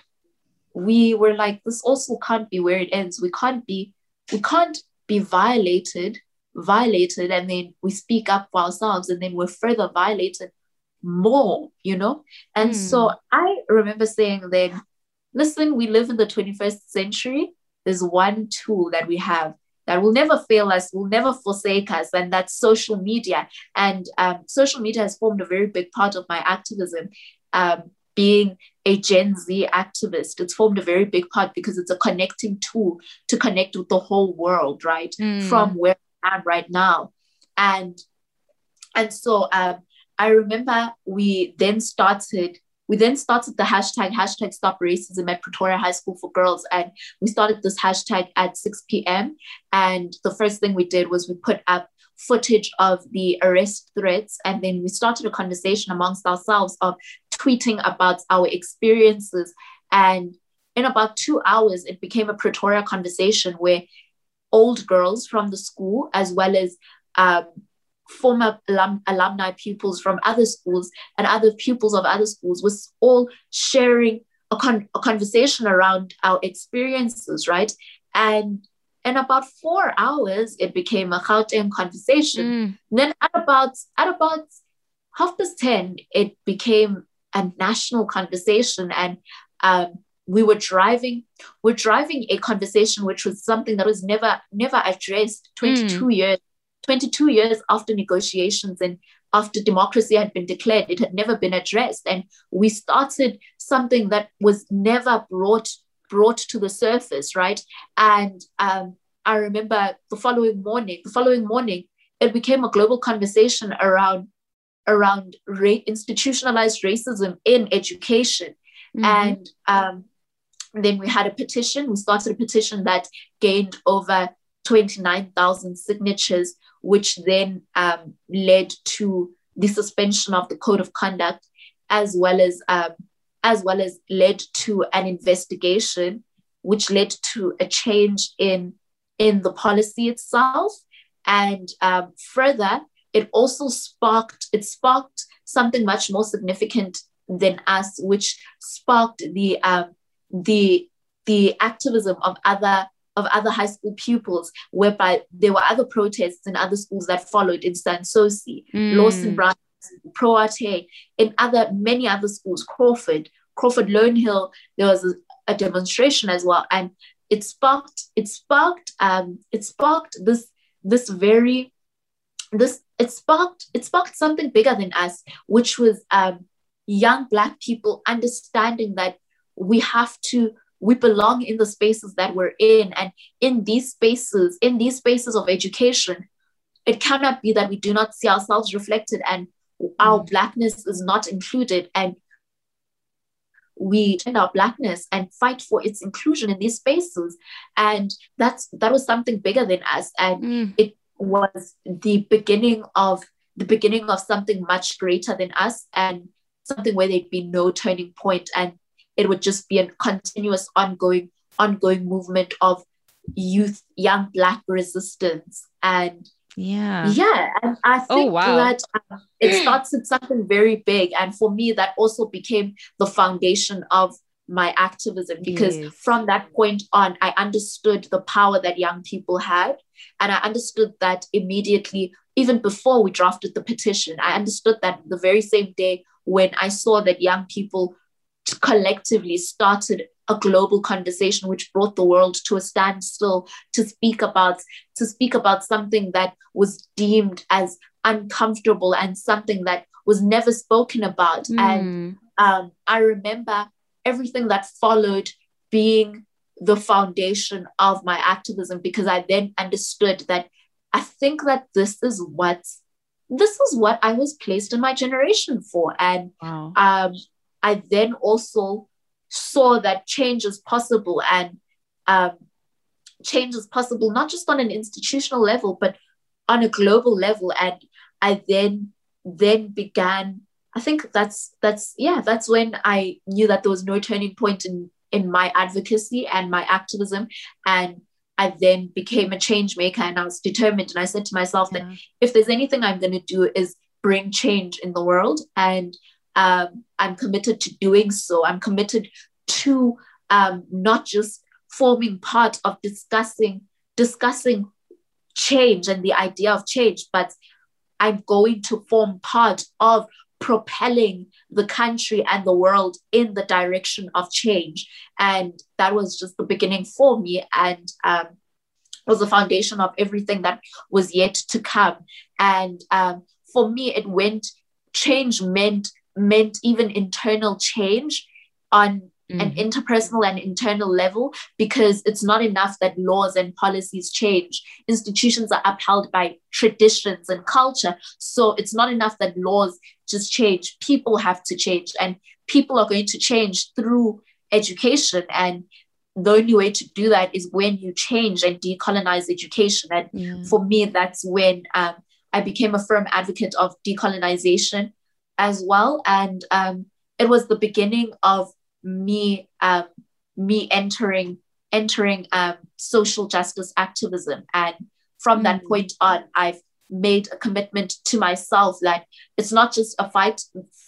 we were like this also can't be where it ends. We can't be we can't be violated violated and then we speak up for ourselves and then we're further violated more you know? And mm. so i remember saying then listen we live in the 21st century. There's one tool that we have that will never fail us, will never forsake us, and that's social media. And um, social media has formed a very big part of my activism. Um, being a Gen Z activist, it's formed a very big part because it's a connecting tool to connect with the whole world, right? Mm. From where I am right now. And and so um, I remember we then started we then started the hashtag hashtag stop racism at Pretoria High School for Girls. And we started this hashtag at 6 p.m. And the first thing we did was we put up footage of the arrest threats. And then we started a conversation amongst ourselves of tweeting about our experiences. And in about two hours, it became a Pretoria conversation where old girls from the school, as well as um, former alum, alumni pupils from other schools and other pupils of other schools was all sharing a, con- a conversation around our experiences, right? And in about four hours, it became a Gauteng conversation. Mm. Then at about at about half past ten, it became a national conversation, and um, we were driving we're driving a conversation which was something that was never never addressed 22 mm. years 22 years after negotiations and after democracy had been declared, it had never been addressed. And we started something that was never brought brought to the surface, right? And um, I remember the following morning, the following morning, it became a global conversation around around ra- institutionalized racism in education. Mm-hmm. And um, then we had a petition. We started a petition that gained over 29,000 signatures which then um, led to the suspension of the code of conduct, as well as um, as well as led to an investigation, which led to a change in in the policy itself, and um, further, it also sparked it sparked something much more significant than us, which sparked the um, the the activism of other of other high school pupils, whereby there were other protests in other schools that followed in Sans Souci, mm. Lawson Brown, Pro Arte, in other many other schools, Crawford, Crawford Lone Hill, there was a, a, demonstration as well. And it sparked, it sparked, um, it sparked this this very this it sparked it sparked something bigger than us, which was um, young black people understanding that we have to we belong in the spaces that we're in and in these spaces in these spaces of education it cannot be that we do not see ourselves reflected and our mm. blackness is not included and we defend our blackness and fight for its inclusion in these spaces and that's that was something bigger than us and mm. it was the beginning of the beginning of something much greater than us and something where there'd be no turning point and it would just be a continuous ongoing ongoing movement of youth young black resistance and yeah yeah and i oh, think oh, wow. that uh, it starts with something very big and for me that also became the foundation of my activism because yes. from that point on i understood the power that young people had and i understood that immediately even before we drafted the petition i understood that the very same day when i saw that young people collectively started a global conversation which brought the world to a standstill to speak about to speak about something that was deemed as uncomfortable and something that was never spoken about mm. and um, i remember everything that followed being the foundation of my activism because i then understood that i think that this is what this is what i was placed in my generation for and wow. um, I then also saw that change is possible and um, change is possible, not just on an institutional level, but on a global level. And I then then began, I think that's that's yeah, that's when I knew that there was no turning point in in my advocacy and my activism. And I then became a change maker and I was determined. And I said to myself yeah. that if there's anything I'm going to do is bring change in the world. And um, I'm committed to doing so. I'm committed to um, not just forming part of discussing discussing change and the idea of change, but I'm going to form part of propelling the country and the world in the direction of change. And that was just the beginning for me and um, was the foundation of everything that was yet to come. And um, for me, it went, change meant, meant even internal change on mm. an interpersonal and internal level because it's not enough that laws and policies change. Institutions are upheld by traditions and culture. So it's not enough that laws just change. People have to change, and people are going to change through education. And the only way to do that is when you change and decolonize education. And mm. for me, that's when um, I became a firm advocate of decolonization as well. And um, it was the beginning of me um, me entering entering um, social justice activism and from mm. that point on i've made a commitment to myself that it's not just a fight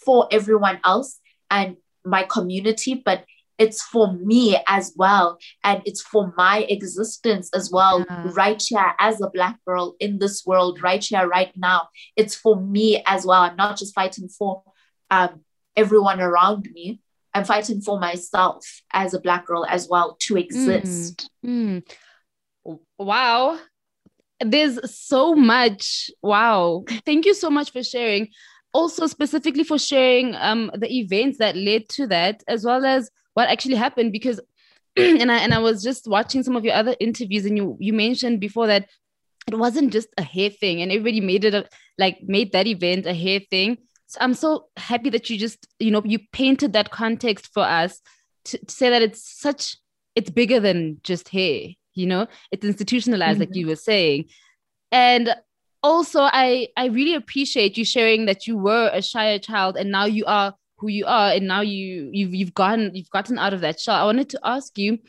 for everyone else and my community but it's for me as well and it's for my existence as well yeah. right here as a black girl in this world right here right now it's for me as well i'm not just fighting for um, everyone around me I'm fighting for myself as a black girl as well to exist. Mm, mm. Wow. There's so much. Wow. Thank you so much for sharing. Also, specifically for sharing um, the events that led to that, as well as what actually happened. Because, and I and I was just watching some of your other interviews, and you you mentioned before that it wasn't just a hair thing, and everybody made it a, like made that event a hair thing so I'm so happy that you just, you know, you painted that context for us to, to say that it's such, it's bigger than just hair, you know, it's institutionalized, mm-hmm. like you were saying. And also, I I really appreciate you sharing that you were a shy child and now you are who you are, and now you you've you've gotten you've gotten out of that shell. I wanted to ask you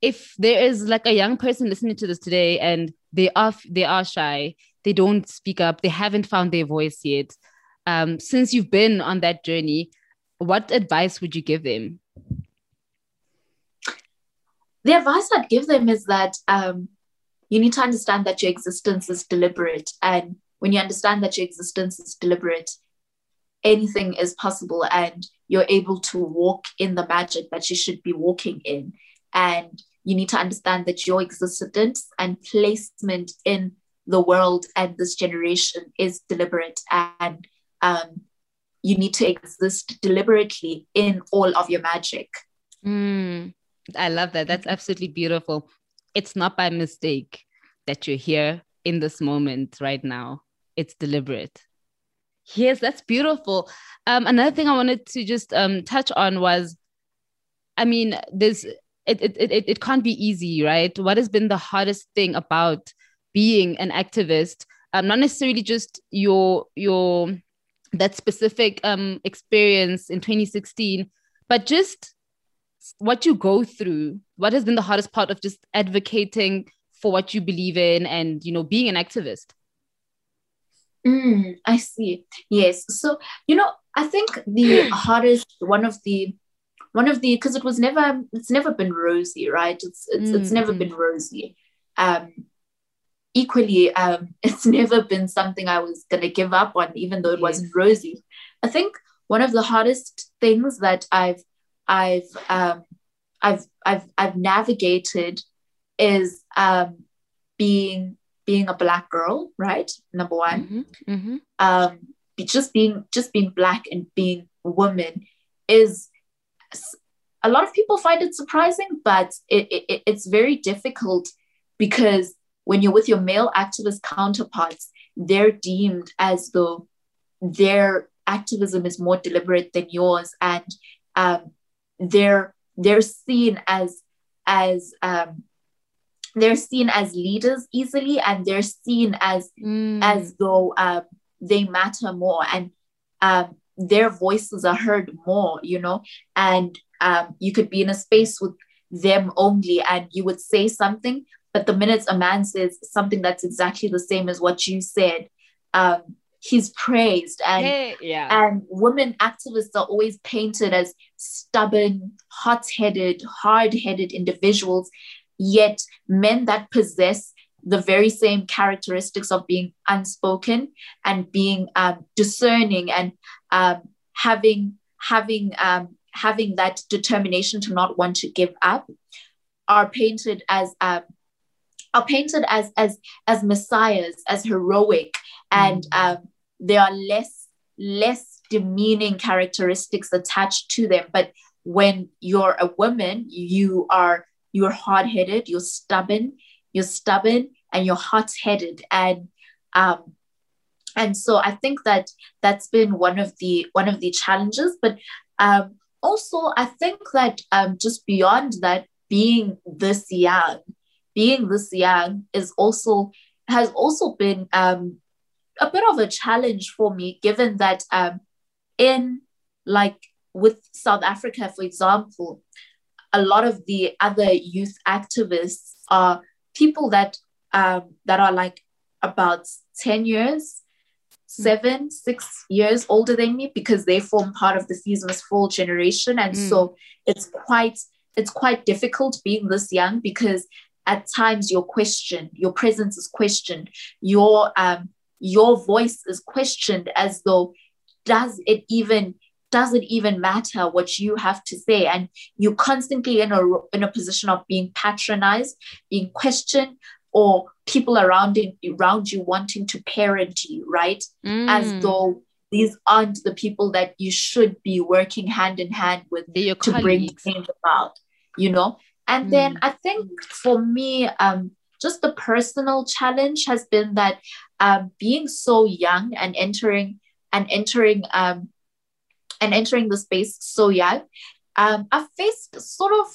if there is like a young person listening to this today and they are they are shy, they don't speak up, they haven't found their voice yet um, since you've been on that journey, what advice would you give them? The advice I'd give them is that um, you need to understand that your existence is deliberate. And when you understand that your existence is deliberate, anything is possible and you're able to walk in the magic that you should be walking in. And you need to understand that your existence and placement in the world and this generation is deliberate and um, you need to exist deliberately in all of your magic. Mm, I love that. That's absolutely beautiful. It's not by mistake that you're here in this moment right now. It's deliberate. Yes, that's beautiful. Um, another thing I wanted to just um, touch on was, I mean, this it, it it it can't be easy, right? What has been the hardest thing about being an activist? Um, not necessarily just your your that specific um, experience in 2016, but just what you go through. What has been the hardest part of just advocating for what you believe in and you know being an activist? Mm, I see. Yes. So you know, I think the hardest one of the one of the because it was never it's never been rosy, right? It's it's mm, it's never mm. been rosy. Um, equally, um, it's never been something I was going to give up on, even though it yes. wasn't rosy. I think one of the hardest things that I've I've um, I've I've I've navigated is um, being being a black girl, right? Number one, mm-hmm. Mm-hmm. Um, just being just being black and being a woman is a lot of people find it surprising, but it, it it's very difficult because when you're with your male activist counterparts, they're deemed as though their activism is more deliberate than yours, and um, they're they're seen as as um, they're seen as leaders easily and they're seen as Mm. as though um, they matter more and um, their voices are heard more you know and um, you could be in a space with them only and you would say something but the minute a man says something that's exactly the same as what you said um, he's praised and Hey, yeah. and women activists are always painted as stubborn, hot headed, hard headed individuals. Yet, men that possess the very same characteristics of being unspoken and being um, discerning and um, having having um, having that determination to not want to give up are painted as um, are painted as as as messiahs as heroic and um, there are less less demeaning characteristics attached to them. But when you're a woman you are you're hard-headed you're stubborn you're stubborn and you're hot-headed. And um and so i think that that's been one of the one of the challenges. But um also i think that um just beyond that being this young being this young is also has also been um a bit of a challenge for me given that um in like with south africa for example a lot of the other youth activists are people that um that are like about 10 years seven six years older than me because they form part of the fees must fall generation. And Mm. so it's quite it's quite difficult being this young because at times your question your presence is questioned. Your um your voice is questioned as though does it even does it even matter what you have to say and you're constantly in a in a position of being patronized being questioned or people around you, around you wanting to parent you right Mm. as though these aren't the people that you should be working hand in hand with your to bring colleagues. change about you know and then Mm. i think for me um just the personal challenge has been that um being so young and entering and entering um and entering the space so young um i faced sort of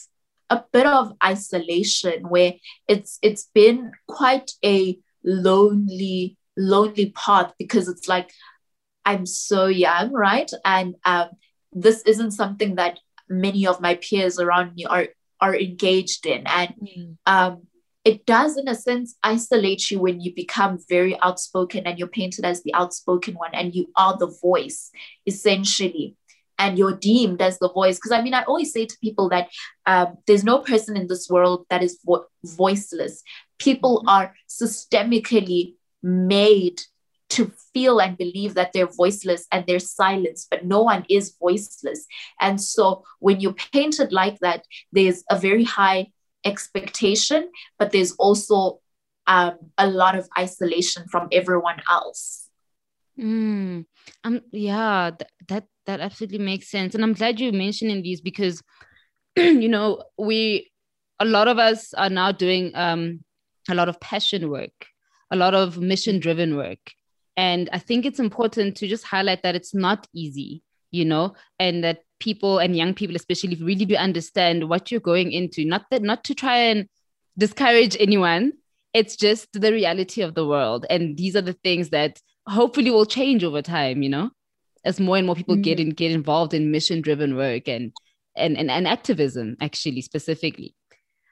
a bit of isolation where it's it's been quite a lonely lonely path because it's like i'm so young right? And um this isn't something that many of my peers around me are are engaged in. And Mm. um, it does in a sense isolate you when you become very outspoken and you're painted as the outspoken one and you are the voice essentially and you're deemed as the voice because i mean i always say to people that um, there's no person in this world that is vo- voiceless people are systemically made to feel and believe that they're voiceless and they're silenced, but no one is voiceless. And so when you're painted like that, there's a very high expectation, but there's also um, a lot of isolation from everyone else. Mm. Um, yeah, th- that that absolutely makes sense. And I'm glad you're mentioning these because you know, we a lot of us are now doing um a lot of passion work, a lot of mission driven work. And I think it's important to just highlight that it's not easy, you know, and that people and young people especially really do understand what you're going into. Not that not to try and discourage anyone. It's just the reality of the world. And these are the things that hopefully will change over time, you know, as more and more people get in, get involved in mission driven work and, and, and, and activism actually specifically.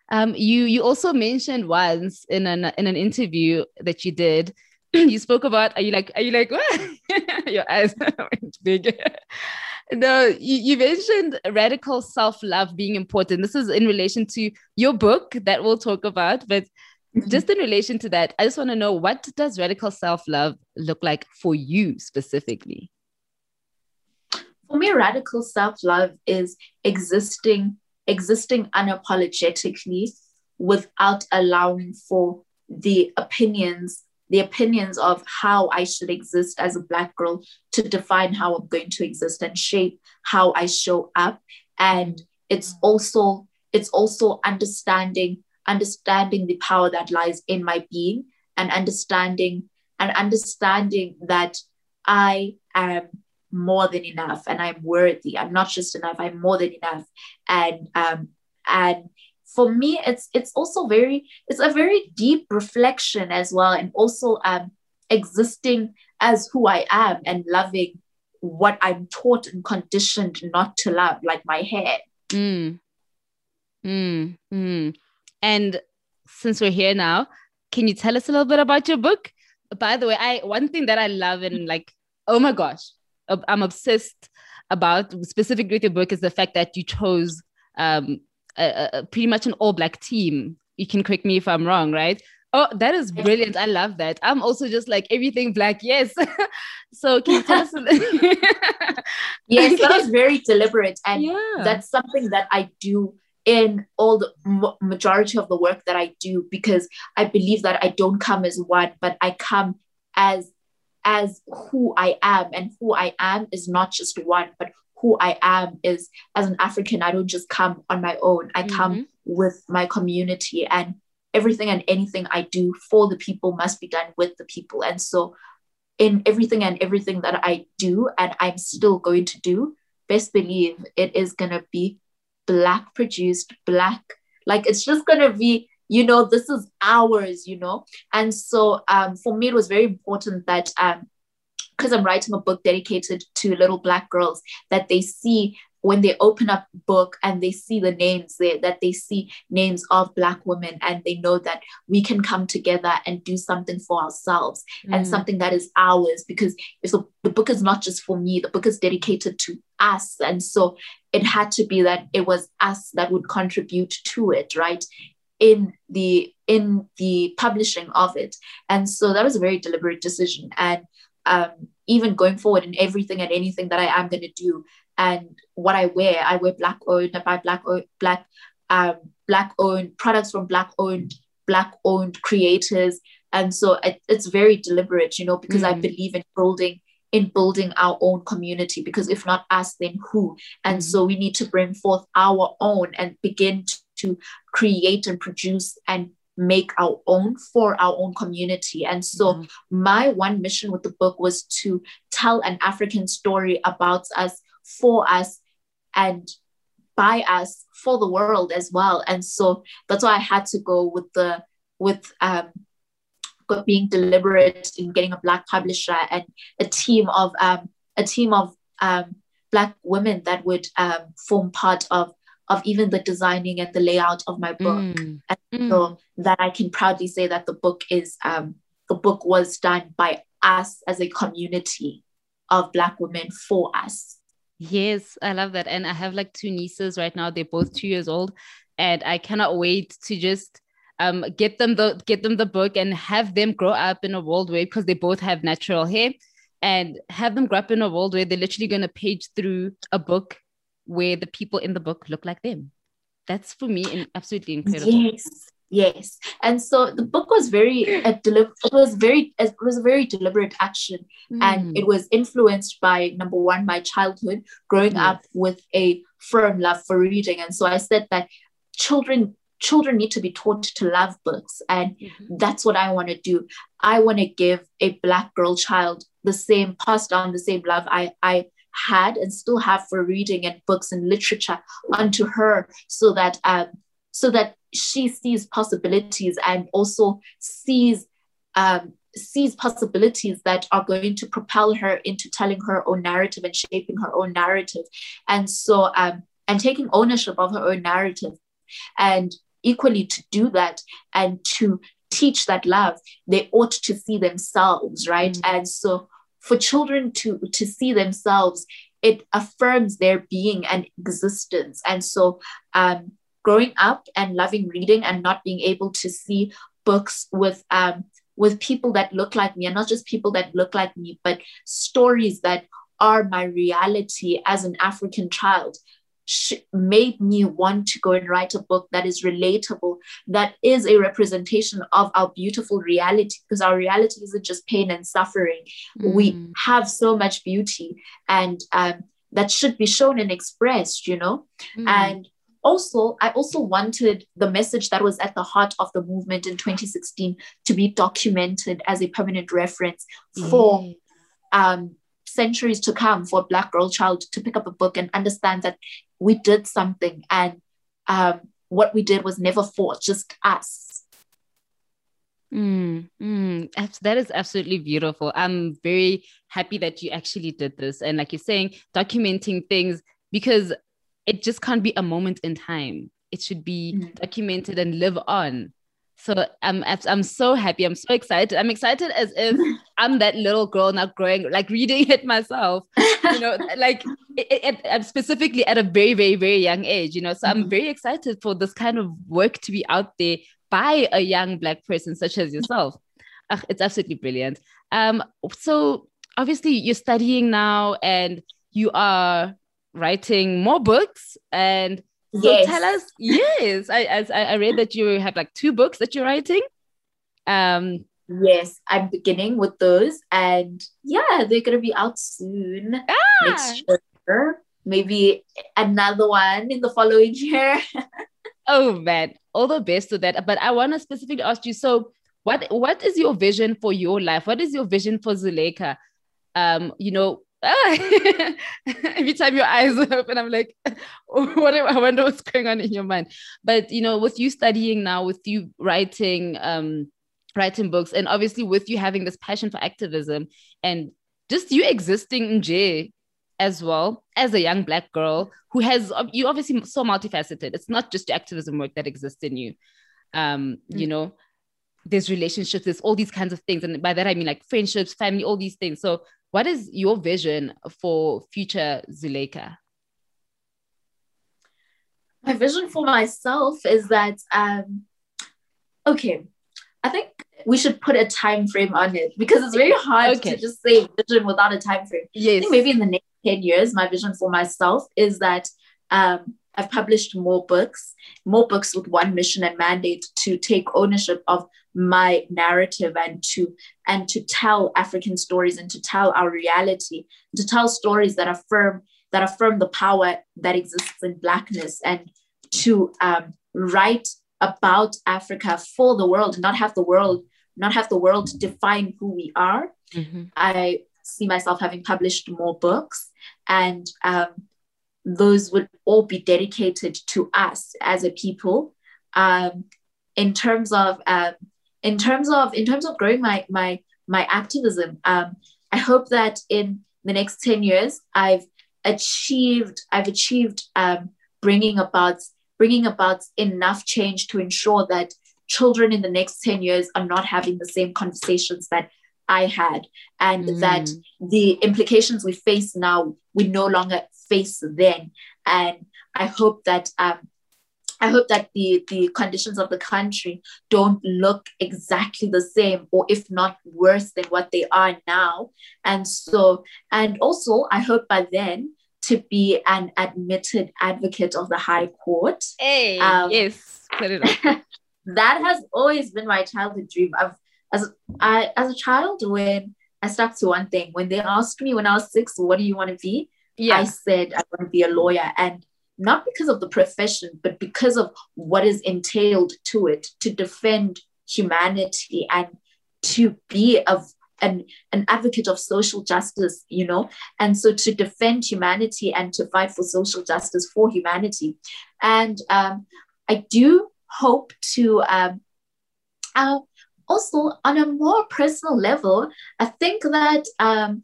Um, you you also mentioned once in an in an interview that you did, you spoke about are you like are you like what? your eyes went big. no, you, you mentioned radical self-love being important. This is in relation to your book that we'll talk about, but Mm-hmm. just in relation to that, I just want to know what does radical self-love look like for you specifically? For me, radical self-love is existing existing unapologetically without allowing for the opinions the opinions of how I should exist as a black girl to define how I'm going to exist and shape how I show up. And it's mm. also it's also understanding understanding the power that lies in my being and understanding and understanding that I am more than enough and I'm worthy. I'm not just enough, I'm more than enough. And um and for me it's it's also very it's a very deep reflection as well and also um existing as who i am and loving what i'm taught and conditioned not to love like my hair mm. Mm. Mm. And since we're here now can you tell us a little bit about your book by the way i one thing that i love and like oh my gosh i'm obsessed about specifically with your book is the fact that you chose um, a, a, pretty much an all black team. You can correct me if I'm wrong, right? Oh, that is brilliant. I love that. I'm also just like everything black. Yes. so can you tell us? yes, that was very deliberate. And yeah. that's something that I do in all the majority of the work that I do because I believe that I don't come as one, but I come as as who I am. And who I am is not just one, but who I am is as an African, I don't just come on my own. I mm-hmm. come with my community and everything and anything I do for the people must be done with the people. And so in everything and everything that I do and I'm still going to do, best believe it is gonna be black produced, black, like it's just gonna be, you know, this is ours, you know. And so um for me it was very important that um because I'm writing a book dedicated to little black girls that they see when they open up book and they see the names there that they see names of black women and they know that we can come together and do something for ourselves mm. and something that is ours because if the, the book is not just for me the book is dedicated to us and so it had to be that it was us that would contribute to it right in the in the publishing of it and so that was a very deliberate decision and um, even going forward in everything and anything that I am going to do and what I wear. I wear black owned, I buy black owned, black um, black owned products from black owned black owned creators, and so it, it's very deliberate, you know, because mm. I believe in building in building our own community because if not us then who and so we need to bring forth our own and begin to create and produce and make our own for our own community. And so, mm-hmm. my one mission with the book was to tell an African story about us, for us, and by us for the world as well. And so that's why I had to go with the with um being deliberate in getting a black publisher and a team of um a team of um black women that would um form part of of even the designing and the layout of my book. Mm. And mm. so that I can proudly say that the book is um, the book was done by us as a community of black women for us. Yes, I love that. And I have like two nieces right now. They're both two years old. And I cannot wait to just um, get them the get them the book and have them grow up in a world where because they both have natural hair and have them grow up in a world where they're literally going to page through a book where the people in the book look like them. That's for me absolutely incredible. Yes, yes. And so the book was very a deli- it was very it was a very deliberate action, mm. and it was influenced by number one my childhood, growing yes. up with a firm love for reading, and so I said that children children need to be taught to love books and mm-hmm. that's what i want to do. I want to give a black girl child the same pass down the same love i i had and still have for reading and books and literature onto her so that um, so that she sees possibilities and also sees um, sees possibilities that are going to propel her into telling her own narrative and shaping her own narrative. And so um, and taking ownership of her own narrative. And equally to do that and to teach that love they ought to see themselves right mm. and so for children to to see themselves it affirms their being and existence and so um, growing up and loving reading and not being able to see books with um, with people that look like me and not just people that look like me but stories that are my reality as an african child made me want to go and write a book that is relatable, that is a representation of our beautiful reality, because our reality isn't just pain and suffering. Mm. We have so much beauty, and um, that should be shown and expressed, you know? Mm. And also, I also wanted the message that was at the heart of the movement in 2016 to be documented as a permanent reference for. Um, centuries to come for a black girl child to pick up a book and understand that we did something and um, what we did was never fought, just us. Mm, mm, that is absolutely beautiful. I'm very happy that you actually did this. And like you're saying, documenting things because it just can't be a moment in time. It should be mm. documented and live on. So I'm I'm so happy. I'm so excited. I'm excited as if I'm that little girl now growing, like reading it myself. You know, like it, it, it, specifically at a very, very, very young age. You know, so I'm mm-hmm. very excited for this kind of work to be out there by a young black person such as yourself. Ugh, it's absolutely brilliant. Um, so obviously you're studying now and you are writing more books and so yes. tell us, yes, I, as I, I read that you have like two books that you're writing. Um, yes, I'm beginning with those, and yeah, they're gonna be out soon ah! next year. Maybe another one in the following year. oh man, all the best to that. But I want to specifically ask you. So, what what is your vision for your life? What is your vision for Zulaikha? Um, you know, every time your eyes open, I'm like, what? I wonder what's going on in your mind. But you know, with you studying now, with you writing, um, writing books, and obviously with you having this passion for activism, and just you existing in J as well as a young black girl who has you obviously so multifaceted. It's not just activism work that exists in you. Um, mm. you know, there's relationships, there's all these kinds of things, and by that I mean like friendships, family, all these things. So what is your vision for future Zulaikha? My vision for myself is that, um, okay, I think we should put a time frame on it because it's very hard okay. to just say vision without a time frame. Yes. maybe in the next 10 years, my vision for myself is that um, I've published more books, more books with one mission and mandate to take ownership of my narrative and to and to tell African stories and to tell our reality, to tell stories that affirm that affirm the power that exists in blackness and to um, write about Africa for the world, not have the world, not have the world define who we are. Mm-hmm. I see myself having published more books and um, those would all be dedicated to us as a people um, in terms of um, in terms of in terms of growing my my my activism um, i hope that in the next 10 years i've achieved i've achieved um, bringing about bringing about enough change to ensure that children in the next 10 years are not having the same conversations that I had, and mm. that the implications we face now, we no longer face then. And I hope that um, I hope that the, the conditions of the country don't look exactly the same, or if not worse than what they are now. And so, and also, I hope by then to be an admitted advocate of the High Court. Hey, um, yes, put it that has always been my childhood dream. I've as I as a child when I stuck to one thing. When they asked me when I was six, what do you want to be? Yeah. I said I want to be a lawyer. And not because of the profession, but because of what is entailed to it to defend humanity and to be of an, an advocate of social justice, you know, and so to defend humanity and to fight for social justice for humanity. And um, I do hope to um, uh, also on a more personal level, I think that um,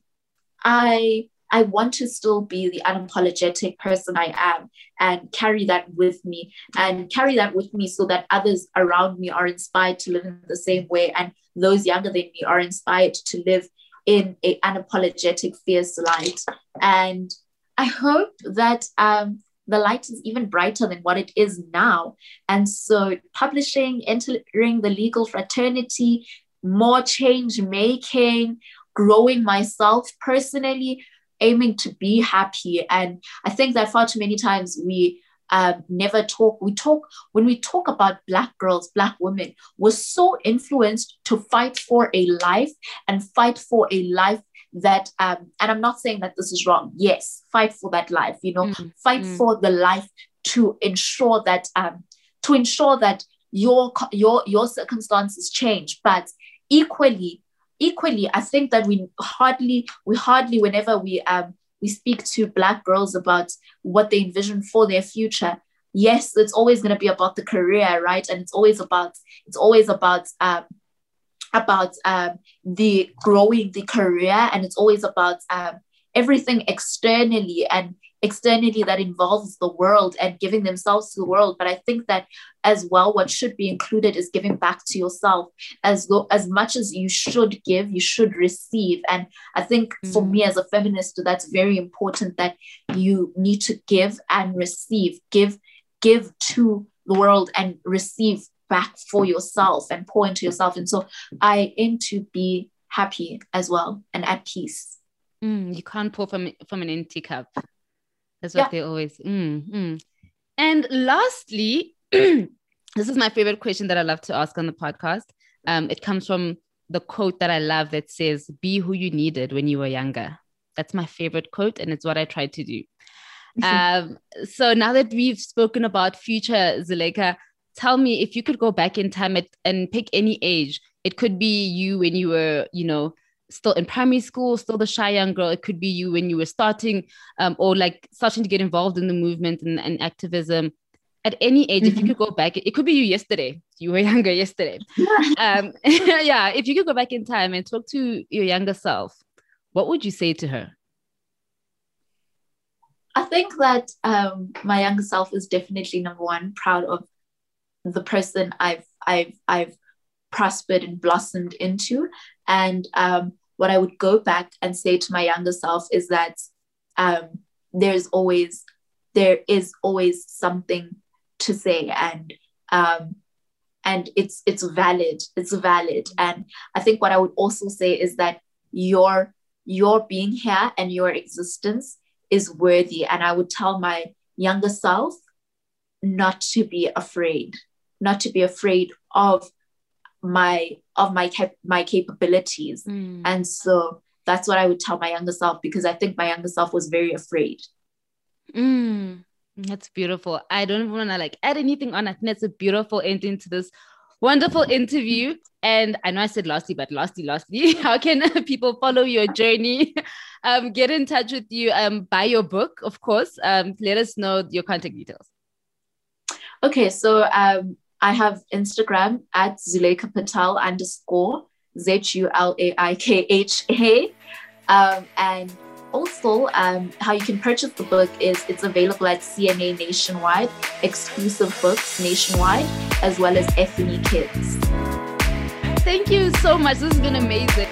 I I want to still be the unapologetic person I am and carry that with me and carry that with me so that others around me are inspired to live in the same way and those younger than me are inspired to live in a unapologetic, fierce light. And I hope that um, the light is even brighter than what it is now. And so, publishing, entering the legal fraternity, more change making, growing myself personally, aiming to be happy. And I think that far too many times we um, never talk. We talk when we talk about Black girls, Black women, we're so influenced to fight for a life and fight for a life that um, and i'm not saying that this is wrong yes fight for that life you know mm. fight mm. for the life to ensure that um, to ensure that your your your circumstances change but equally equally i think that we hardly we hardly whenever we um we speak to black girls about what they envision for their future yes, it's always going to be about the career, right? And it's always about it's always about um, about um, the growing the career, and it's always about um, everything externally and externally that involves the world and giving themselves to the world. But i think that as well what should be included is giving back to yourself as though as much as you should give you should receive. And i think mm. for me mm. as a feminist that's very important that you need to give and receive. Give give to the world and receive back for yourself and pour into yourself. And so i aim to be happy as well and at peace. Mm, you can't pour from from an empty cup that's what yeah. they always. Mm, mm. And lastly, this is my favorite question that I love to ask on the podcast. Um, it comes from the quote that I love that says, "Be who you needed when you were younger." That's my favorite quote, and it's what I try to do. um, so now that we've spoken about future Zulaikha, tell me if you could go back in time at, and pick any age. It could be you when you were, you know, still in primary school, still the shy young girl. It could be you when you were starting um, or like starting to get involved in the movement and, and activism. At any age, mm-hmm. if you mm-hmm. could go back, it could be you yesterday. You were younger yesterday. um, yeah, if you could go back in time and talk to your younger self, what would you say to her? I think that um, my younger self is definitely number one proud of the person I've I've I've prospered and blossomed into. And um, what I would go back and say to my younger self is that um, there's always there is always something to say and um, and it's it's valid it's valid. And i think what i would also say is that your your being here and your existence is worthy. And i would tell my younger self not to be afraid not to be afraid of my of my cap- my capabilities. Mm. and so that's what i would tell my younger self because i think my younger self was very afraid. Mm. that's beautiful. I don't want to like add anything on. I think that's a beautiful ending to this wonderful interview. And i know i said lastly but lastly lastly how can people follow your journey? Um get in touch with you um buy your book of course. Um let us know your contact details. Okay so um I have Instagram at Zulaikha Patel underscore Z U L A I K H A. Um, and also, um, how you can purchase the book is it's available at CNA nationwide, exclusive books nationwide, as well as FNE Kids. Thank you so much. This has been amazing.